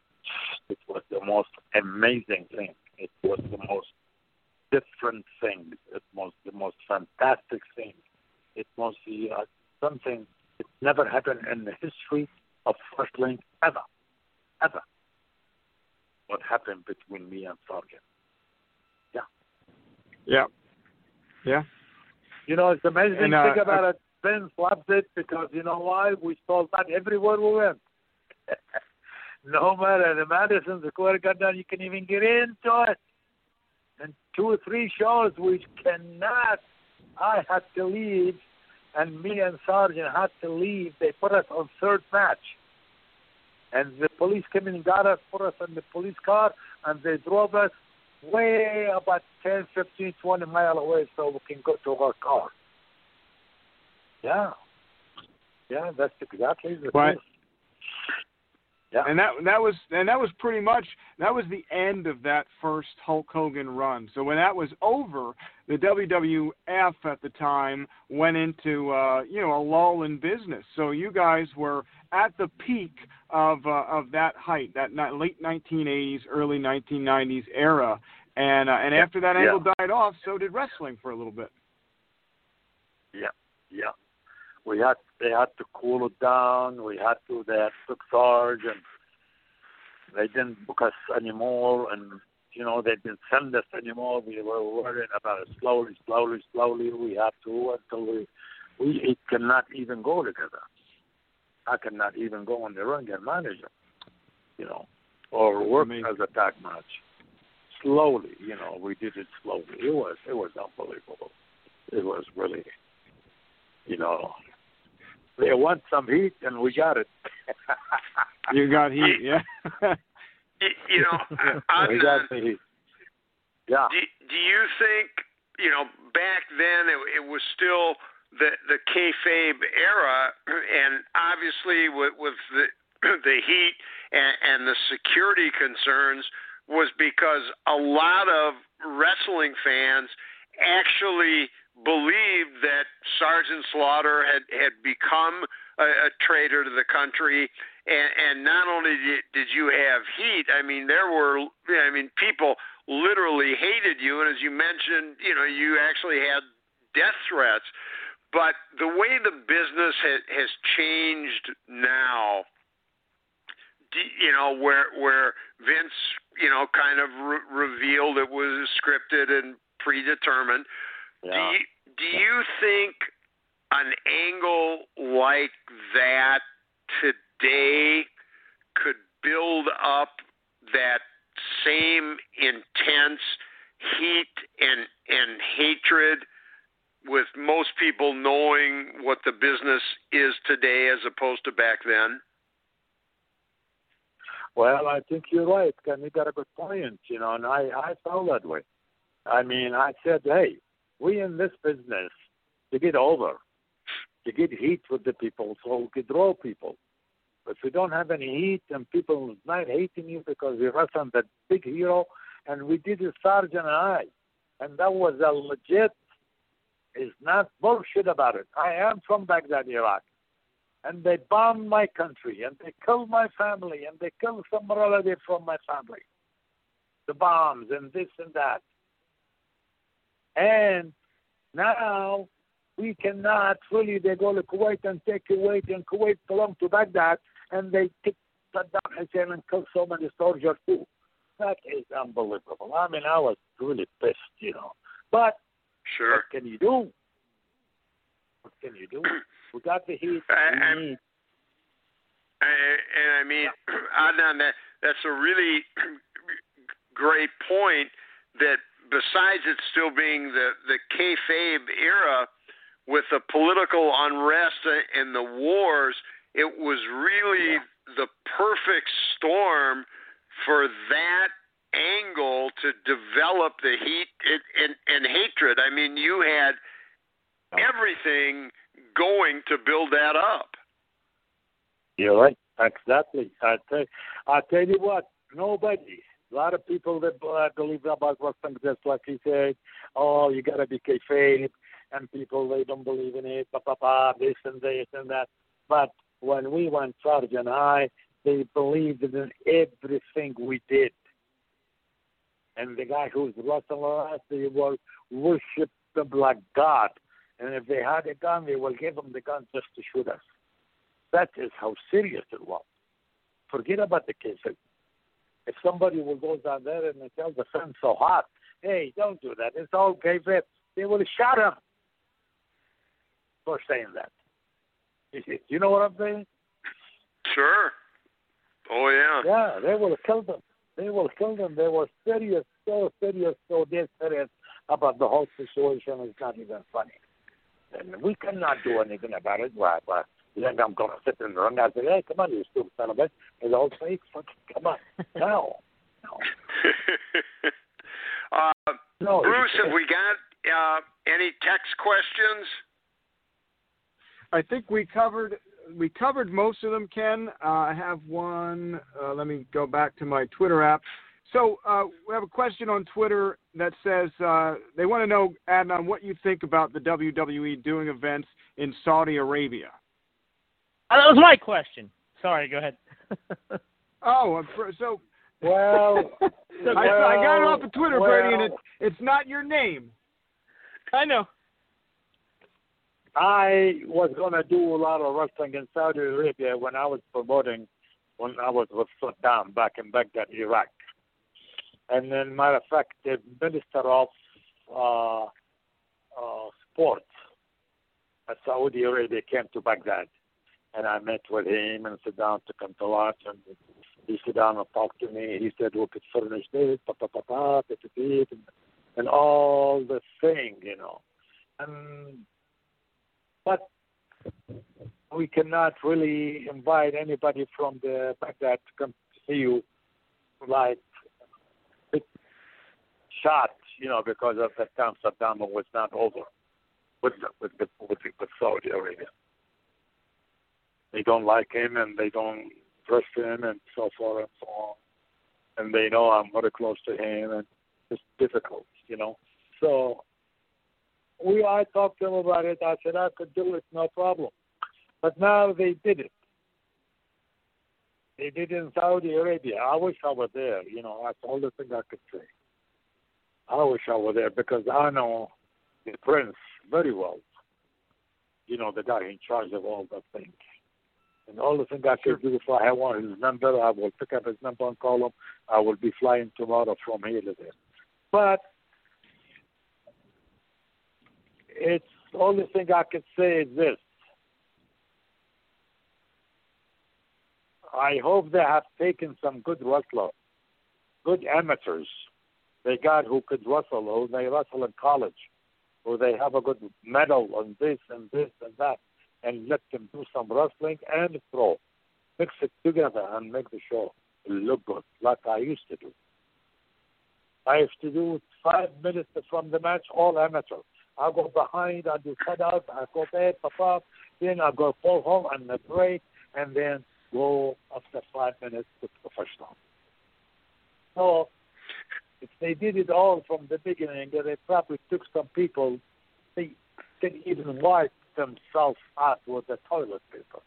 It was the most amazing thing. It was the most different thing. It was the most fantastic thing. It was the, uh, something it never happened in the history of wrestling ever, ever. What happened between me and Sergeant? Yeah. Yeah. Yeah. You know, it's amazing And, uh, thing about it. Vince loves it because you know why? We sold out everywhere we went. no matter the Madison Square Garden, you can even get into it. And two or three shows which cannot. I had to leave, and me and Sergeant had to leave. They put us on third match. And the police came in and got us, put us in the police car, and they drove us way about 10, 15, 20 mile away so we can go to our car. Yeah. Yeah, that's exactly the Right. truth. Yeah. And that that was and that was pretty much that was the end of that first Hulk Hogan run. So when that was over, the WWF at the time went into uh, you know a lull in business. So you guys were at the peak of uh, of that height, that late 1980s, early 1990s era. And uh, and Yeah. after that Yeah. angle died off, so did wrestling for a little bit. Yeah, yeah. We had they had to cool it down. We had to they had took charge and they didn't book us anymore and you know they didn't send us anymore. We were worrying about it slowly, slowly, slowly. We had to until we we it cannot even go together. I cannot even go on the ring and manage them, you know, or work Amazing. as a tag match. Slowly, you know, we did it slowly. It was it was unbelievable. It was really, you know, they want some heat and we got it. You got heat, yeah. You, you know, on we the, got the heat. Yeah. do, do you think you know back then it, it was still the the kayfabe era, and obviously with with the the heat and, and the security concerns was because a lot of wrestling fans actually believed that Sergeant Slaughter had had become a, a traitor to the country, and, and not only did, did you have heat, I mean there were, I mean people literally hated you, and as you mentioned, you know you actually had death threats. But the way the business ha- has changed now, you know, where where Vince, you know, kind of re- revealed it was scripted and predetermined. Yeah. Do you, do you think an angle like that today could build up that same intense heat and and hatred with most people knowing what the business is today as opposed to back then? Well, I think you're right, and you got a good point, you know, and I, I felt that way. I mean, I said, hey, we in this business to get over, to get heat with the people, so we could draw people. But if we don't have any heat and people not hating you because you wrestled that big hero, and we did it, Sergeant and I, and that was a legit, is not bullshit about it. I am from Baghdad, Iraq and they bombed my country and they killed my family and they killed some relative from my family. The bombs and this and that. And now we cannot really they go to Kuwait and take Kuwait and Kuwait belong to Baghdad and they take Saddam Hussein and kill so many soldiers too. That is unbelievable. I mean I was really pissed, you know. But sure. what can you do? What can you do? We got the heat. I, we need. I, and I mean, Adnan, that that's a really great point. That besides it still being the the kayfabe era, with the political unrest and the wars, it was really Yeah. the perfect storm for that angle to develop the heat and, and, and hatred. I mean, you had everything going to build that up. You're right. Exactly. I tell, I tell you what, nobody. A lot of people that uh, believe about wrestling, just like you said, oh, you gotta be kayfabe, and people they don't believe in it, blah blah blah, this and this and that. But when we went Sarge and I, they believed in everything we did. And the guy who's wrestling us, they will worship them like God. And if they had a gun, they will give them the gun just to shoot us. That is how serious it was. Forget about the cases. If somebody will go down there and they tell the sun so hot, hey, don't do that. It's all kayfabe. They will shot him for saying that. You know what I'm saying? Sure. Oh yeah. Yeah, they will kill them. They will kill them. They were serious, so serious, so dead serious about the whole situation. It's not even funny. And we cannot do anything about it. Well, well, then I'm going to sit in the ring and say, hey, come on, you stupid son of a bitch. And they'll say, fucking come on. No. uh, No. Bruce, have we got uh, any text questions? I think we covered we covered most of them, Ken. Uh, I have one. Uh, let me go back to my Twitter app. So uh, we have a question on Twitter that says uh, they want to know, Adnan, what you think about the WWE doing events in Saudi Arabia. Uh, that was my question. Sorry, go ahead. Oh, I'm so Well, I, I got it off of Twitter, well, Brady, and it, it's not your name. I know. I was going to do a lot of wrestling in Saudi Arabia when I was promoting, when I was with Saddam back in Baghdad, Iraq. And then, matter of fact, the Minister of uh, uh, Sports at Saudi Arabia came to Baghdad. And I met with him and sat down to come to lunch. And he sat down and talked to me. He said, we could furnish this, pa, pa, pa, pa, pa, and, all the thing, you know. And but we cannot really invite anybody from the Baghdad to come to see you like big shot, you know, because of the time Saddam was not over. with with with, the, with Saudi Arabia. They don't like him and they don't trust him and so forth and so on. And they know I'm very close to him and it's difficult, you know. So we I talked to them about it. I said I could do it, no problem. But now they did it. They did it in Saudi Arabia. I wish I were there. You know, that's all the thing I could say. I wish I were there because I know the prince very well. You know, the guy in charge of all the thing. And all the thing I could do if I have one his number, I will pick up his number and call him. I will be flying tomorrow from here to there. But it's the only thing I can say is this. I hope they have taken some good wrestlers, good amateurs. They got who could wrestle, who they wrestle in college, who they have a good medal on this and this and that, and let them do some wrestling and throw. Mix it together and make the show look good, like I used to do. I used to do five minutes from the match, all amateur. I go behind, I do cut out, I go there, pop up, then I go fall home and a break, and then go after five minutes to professional. So if they did it all from the beginning, they probably took some people, they can even wipe themselves out with the toilet paper.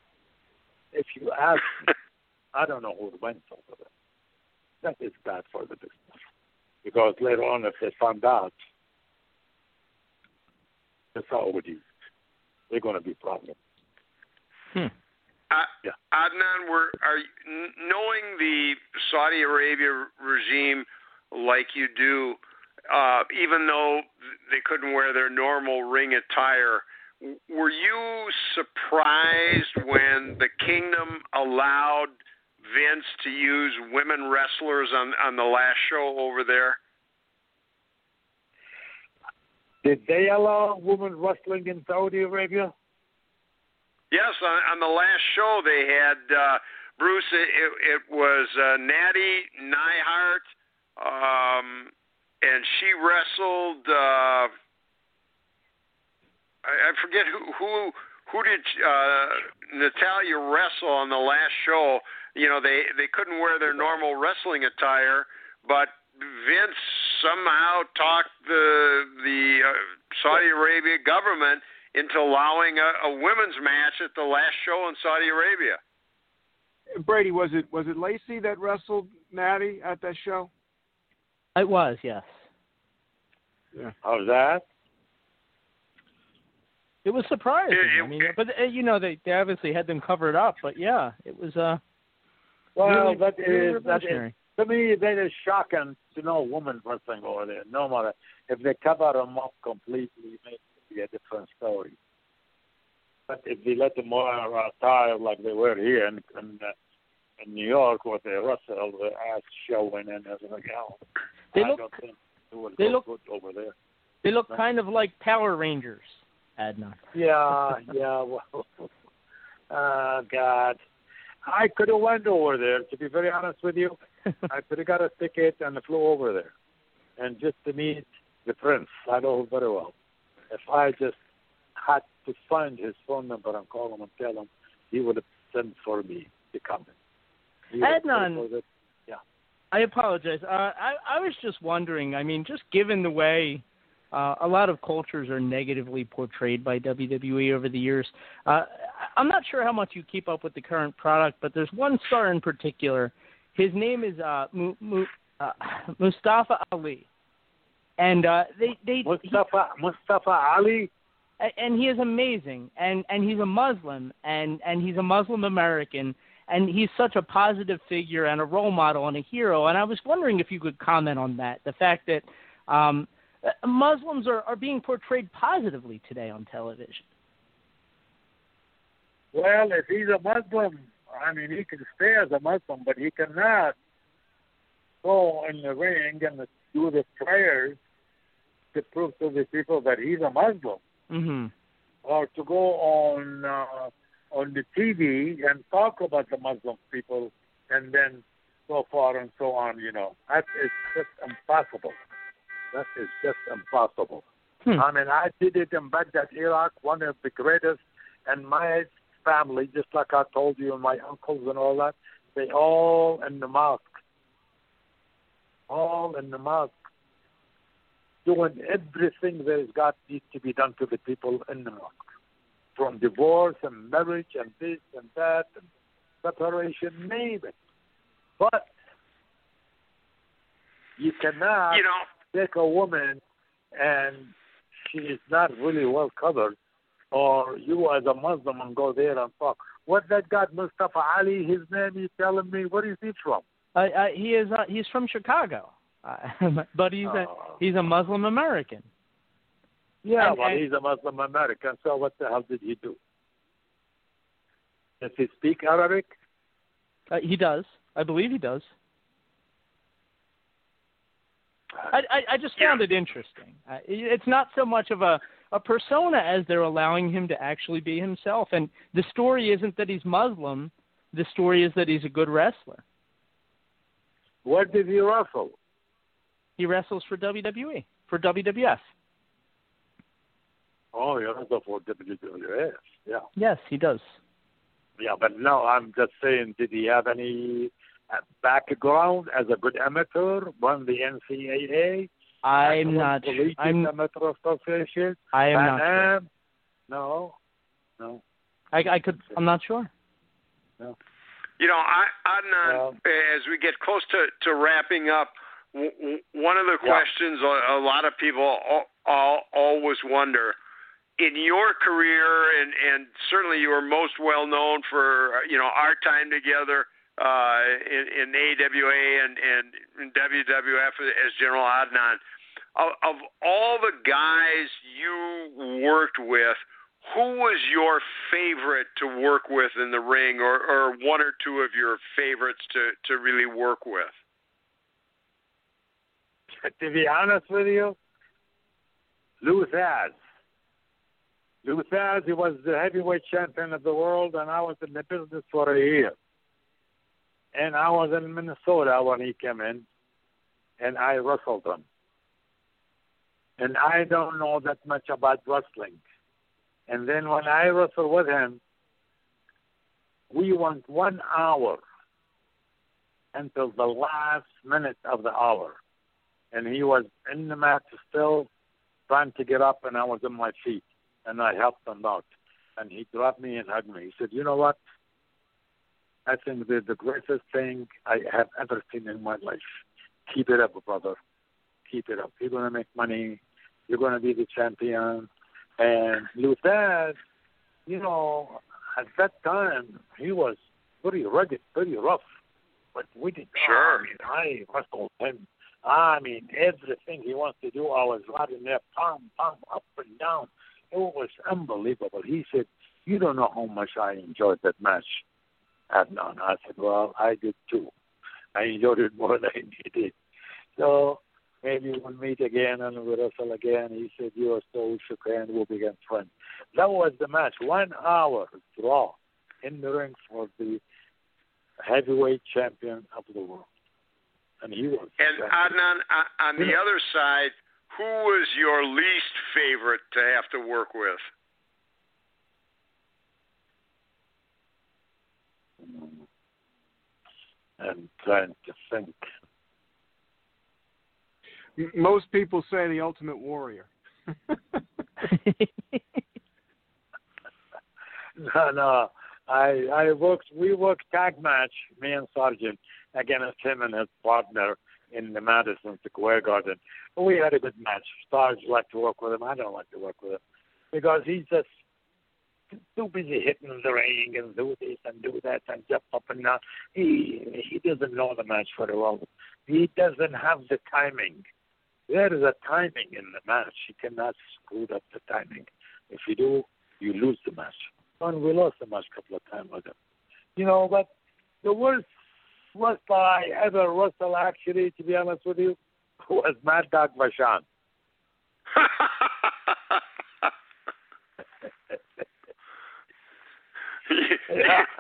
If you ask me, I don't know who went over it. That is bad for the business. Because later on, if they found out, it's already, they're going to be problems. Hmm. Uh, yeah. Adnan, we're are knowing the Saudi Arabia regime like you do, uh, even though they couldn't wear their normal ring attire. Were you surprised when the kingdom allowed Vince to use women wrestlers on on the last show over there? Did they allow women wrestling in Saudi Arabia? Yes, on, on the last show they had uh, Bruce. It, it, was uh, Natty Neidhart, um, and she wrestled. Uh, I, I forget who who who did uh, Natalya wrestle on the last show. You know they they couldn't wear their normal wrestling attire, but Vince somehow talked the the uh, Saudi Arabia government into allowing a, a women's match at the last show in Saudi Arabia. Brady, was it was it Lacey that wrestled Natty at that show? It was, yes. Yeah. How's that? It was surprising. It, it, I mean, but uh, you know they they obviously had them covered up, but yeah, it was uh. Well, really, that really is that is to me that is shocking to know women wrestling over there. No matter if they cover them up completely, maybe be a different story. But if they let them wear uh, tie like they were here in in, uh, in New York, with the wrestle the ass showing and everything else, they I look, don't think it would they go look, good over there. They look kind of like Power Rangers, Adnan. Yeah, yeah. Well, uh, God, I could have went over there. To be very honest with you, I could have got a ticket and flew over there, and just to meet the prince. I know him very well if I just had to find his phone number and call him and tell him, he would have sent for me to come. Adnan, yeah. I apologize. Uh, I I was just wondering. I mean, just given the way uh, a lot of cultures are negatively portrayed by WWE over the years, uh, I'm not sure how much you keep up with the current product, but there's one star in particular. His name is uh, Mu, Mu, uh, Mustafa Ali. And uh, they they Mustafa he, Mustafa Ali, and he is amazing, and and he's a Muslim, and and he's a Muslim American, and he's such a positive figure and a role model and a hero. And I was wondering if you could comment on that, the fact that um, Muslims are are being portrayed positively today on television. Well, if he's a Muslim, I mean, he can stay as a Muslim, but he cannot go in the ring and do the prayers to prove to the people that he's a Muslim, mm-hmm. or to go on uh, on the TV and talk about the Muslim people, and then so far and so on. You know, that is just impossible. That is just impossible. Hmm. I mean, I did it in Baghdad, Iraq, one of the greatest. And my family, just like I told you, and my uncles and all that, they all in the mosque. All in the mosque. Doing everything that has got needs to be done to the people in the mosque. From divorce and marriage and this and that and separation, name it. But you cannot You know, take a woman and she is not really well covered, or you as a Muslim and go there and talk. What that guy Mustafa Ali, his name, he's telling me where is he from? Uh, uh, he is. Uh, he's from Chicago, uh, but he's a Oh. he's a Muslim American. Yeah, And- well, and- he's a Muslim American. So what the hell did he do? Does he speak Arabic? Uh, he does. I believe he does. I, I, I just found it interesting. It's not so much of a, a persona as they're allowing him to actually be himself. And the story isn't that he's Muslim. The story is that he's a good wrestler. What did he wrestle? He wrestles for WWE, for WWF. Oh, he wrestled for WWF. Yeah. Yes, he does. Yeah, but no, I'm just saying, did he have any background as a good amateur? Won the NCAA? I'm not. Collegiate I'm. Amateur Association? I am not. Sure. No, no. I, I could. I'm not sure. No. You know, I, Adnan, Well- as we get close to, to wrapping up, w- w- one of the Yeah. questions a, a lot of people all, all, always wonder in your career, and, and certainly you are most well known for you know our time together uh, in, in AWA and, and in WWF as General Adnan. Of, of all the guys you worked with, who was your favorite to work with in the ring, or, or one or two of your favorites to, to really work with? to be honest with you, Lou Thesz. Lou Thesz, he was the heavyweight champion of the world, and I was in the business for a year. And I was in Minnesota when he came in, and I wrestled him. And I don't know that much about wrestling. And then when I wrestled with him, we went one hour until the last minute of the hour and he was in the mat still trying to get up, and I was on my feet, and I helped him out. And he grabbed me and hugged me. He said, "You know what? I think the the greatest thing I have ever seen in my life. Keep it up, brother. Keep it up. You're gonna make money. You're gonna be the champion." And Luther, you know, at that time he was pretty rugged, pretty rough. But we did. Sure. I mean, I wrestled him I mean, everything he wants to do, I was in there, pump, pump, up and down. It was unbelievable. He said, "You don't know how much I enjoyed that match." Adnan. I said, "Well, I did too. I enjoyed it more than he did." So maybe we'll meet again and we'll wrestle again. He said, "You are so shook hand. We'll become friends." That was the match. One hour draw in the ring for the heavyweight champion of the world and he was. And Adnan, on, on the other side, who was your least favorite to have to work with? I'm trying to think. Most people say the Ultimate Warrior. no, no. I I worked. We worked tag match, me and Sergeant, against him and his partner in the Madison Square Garden. We had a good match. Sarge liked to work with him. I don't like to work with him because he's just too busy hitting the ring and do this and do that and jump up and down. He he doesn't know the match very well. He doesn't have the timing. There is a timing in the match. You cannot screw up the timing. If you do, you lose the match. And we lost the match a couple of times with him. You know, but the worst wrestler I ever wrestled, actually, to be honest with you, was Mad Dog.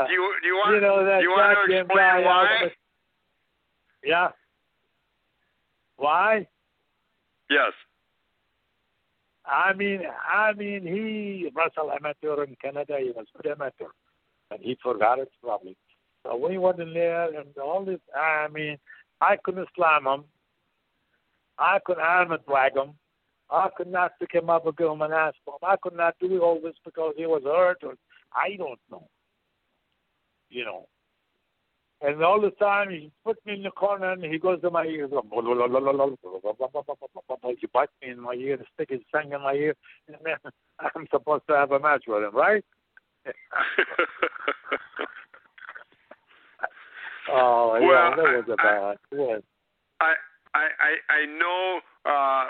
Do you do you want you know that you want to explain guy. why? Was- Yeah. Why? Yes. I mean, I mean, he wrestled amateur in Canada. He was good amateur, and he forgot it probably. So when he wasn't there, and all this, I mean, I couldn't slam him. I couldn't arm and drag him. I could not pick him up and give him an ass bump. I could not do all this because he was hurt, or I don't know. You know. And all the time he put me in the corner and he goes to my ear. He bites me in my ear, the stick his tongue in my ear, and then I'm supposed to have a match with him, right? oh, Well, yeah, that was a bad. Yes. I I I, I know. Uh, uh,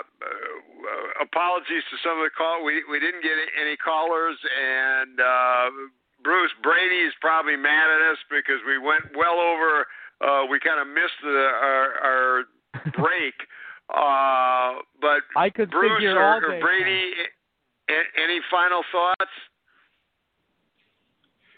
apologies to some of the call. We we didn't get any callers, and uh, Bruce Brady is probably mad at us because we went well over. Uh, we kind of missed the, our, our break. Uh, but I could Bruce figure or, all or. Brady, a- any final thoughts?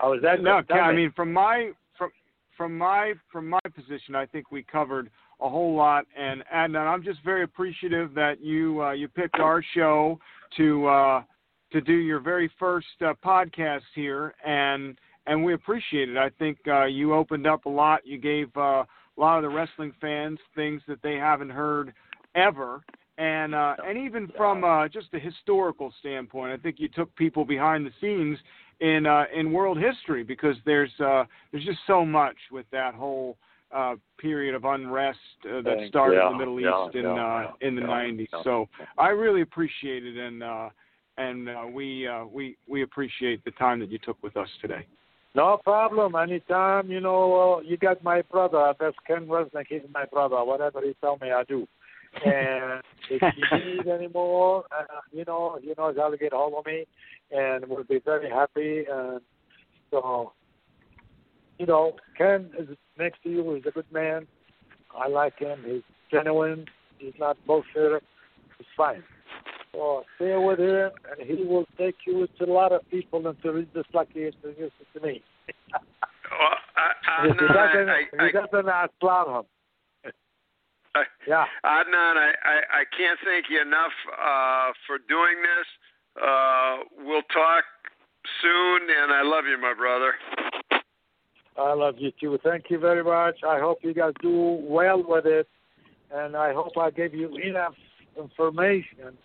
Oh, is that no, tell I mean from my from from my from my position, I think we covered a whole lot, and and I'm just very appreciative that you uh, you picked our show to uh, to do your very first uh, podcast here, and and we appreciate it. I think uh, you opened up a lot. You gave uh, a lot of the wrestling fans things that they haven't heard ever. And uh, and even from uh, just a historical standpoint, I think you took people behind the scenes in uh, in world history because there's uh, there's just so much with that whole uh, period of unrest uh, that started yeah, in the Middle yeah, East in yeah, uh, in the yeah, 90s. yeah. So I really appreciate it, and uh, and uh, we uh, we we appreciate the time that you took with us today. No problem. Anytime, you know, uh, you got my brother. That's Ken Resnick. He's my brother. Whatever he tell me, I do. And if you need any more, uh, you know, he knows how to get hold of me, and we'll be very happy. And so, you know, Ken is next to you. He's a good man. I like him. He's genuine. He's not bullshitter. He's fine. So stay with him, and he will take you to a lot of people until he's just like he introduced it to me. Well, I, if he doesn't, I, if I, he doesn't, I him. yeah. Adnan, I, I, I can't thank you enough uh, for doing this. Uh, we'll talk soon, and I love you, my brother. I love you too. Thank you very much. I hope you guys do well with it, and I hope I gave you enough information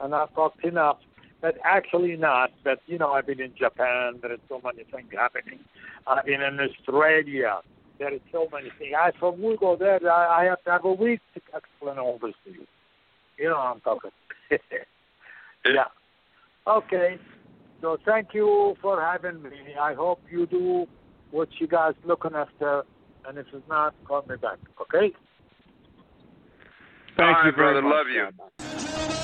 and I've talked enough. But actually not. But you know, I've been in Japan. There is so many things happening. I've been in Australia. There is so many things. I from we go there. I, I have to have a week to explain all this to you. You know what I'm talking. yeah. Okay. So thank you for having me. I hope you do what you guys looking after, and if it's not, call me back. Okay? Thank All you right, brother. much. Love you.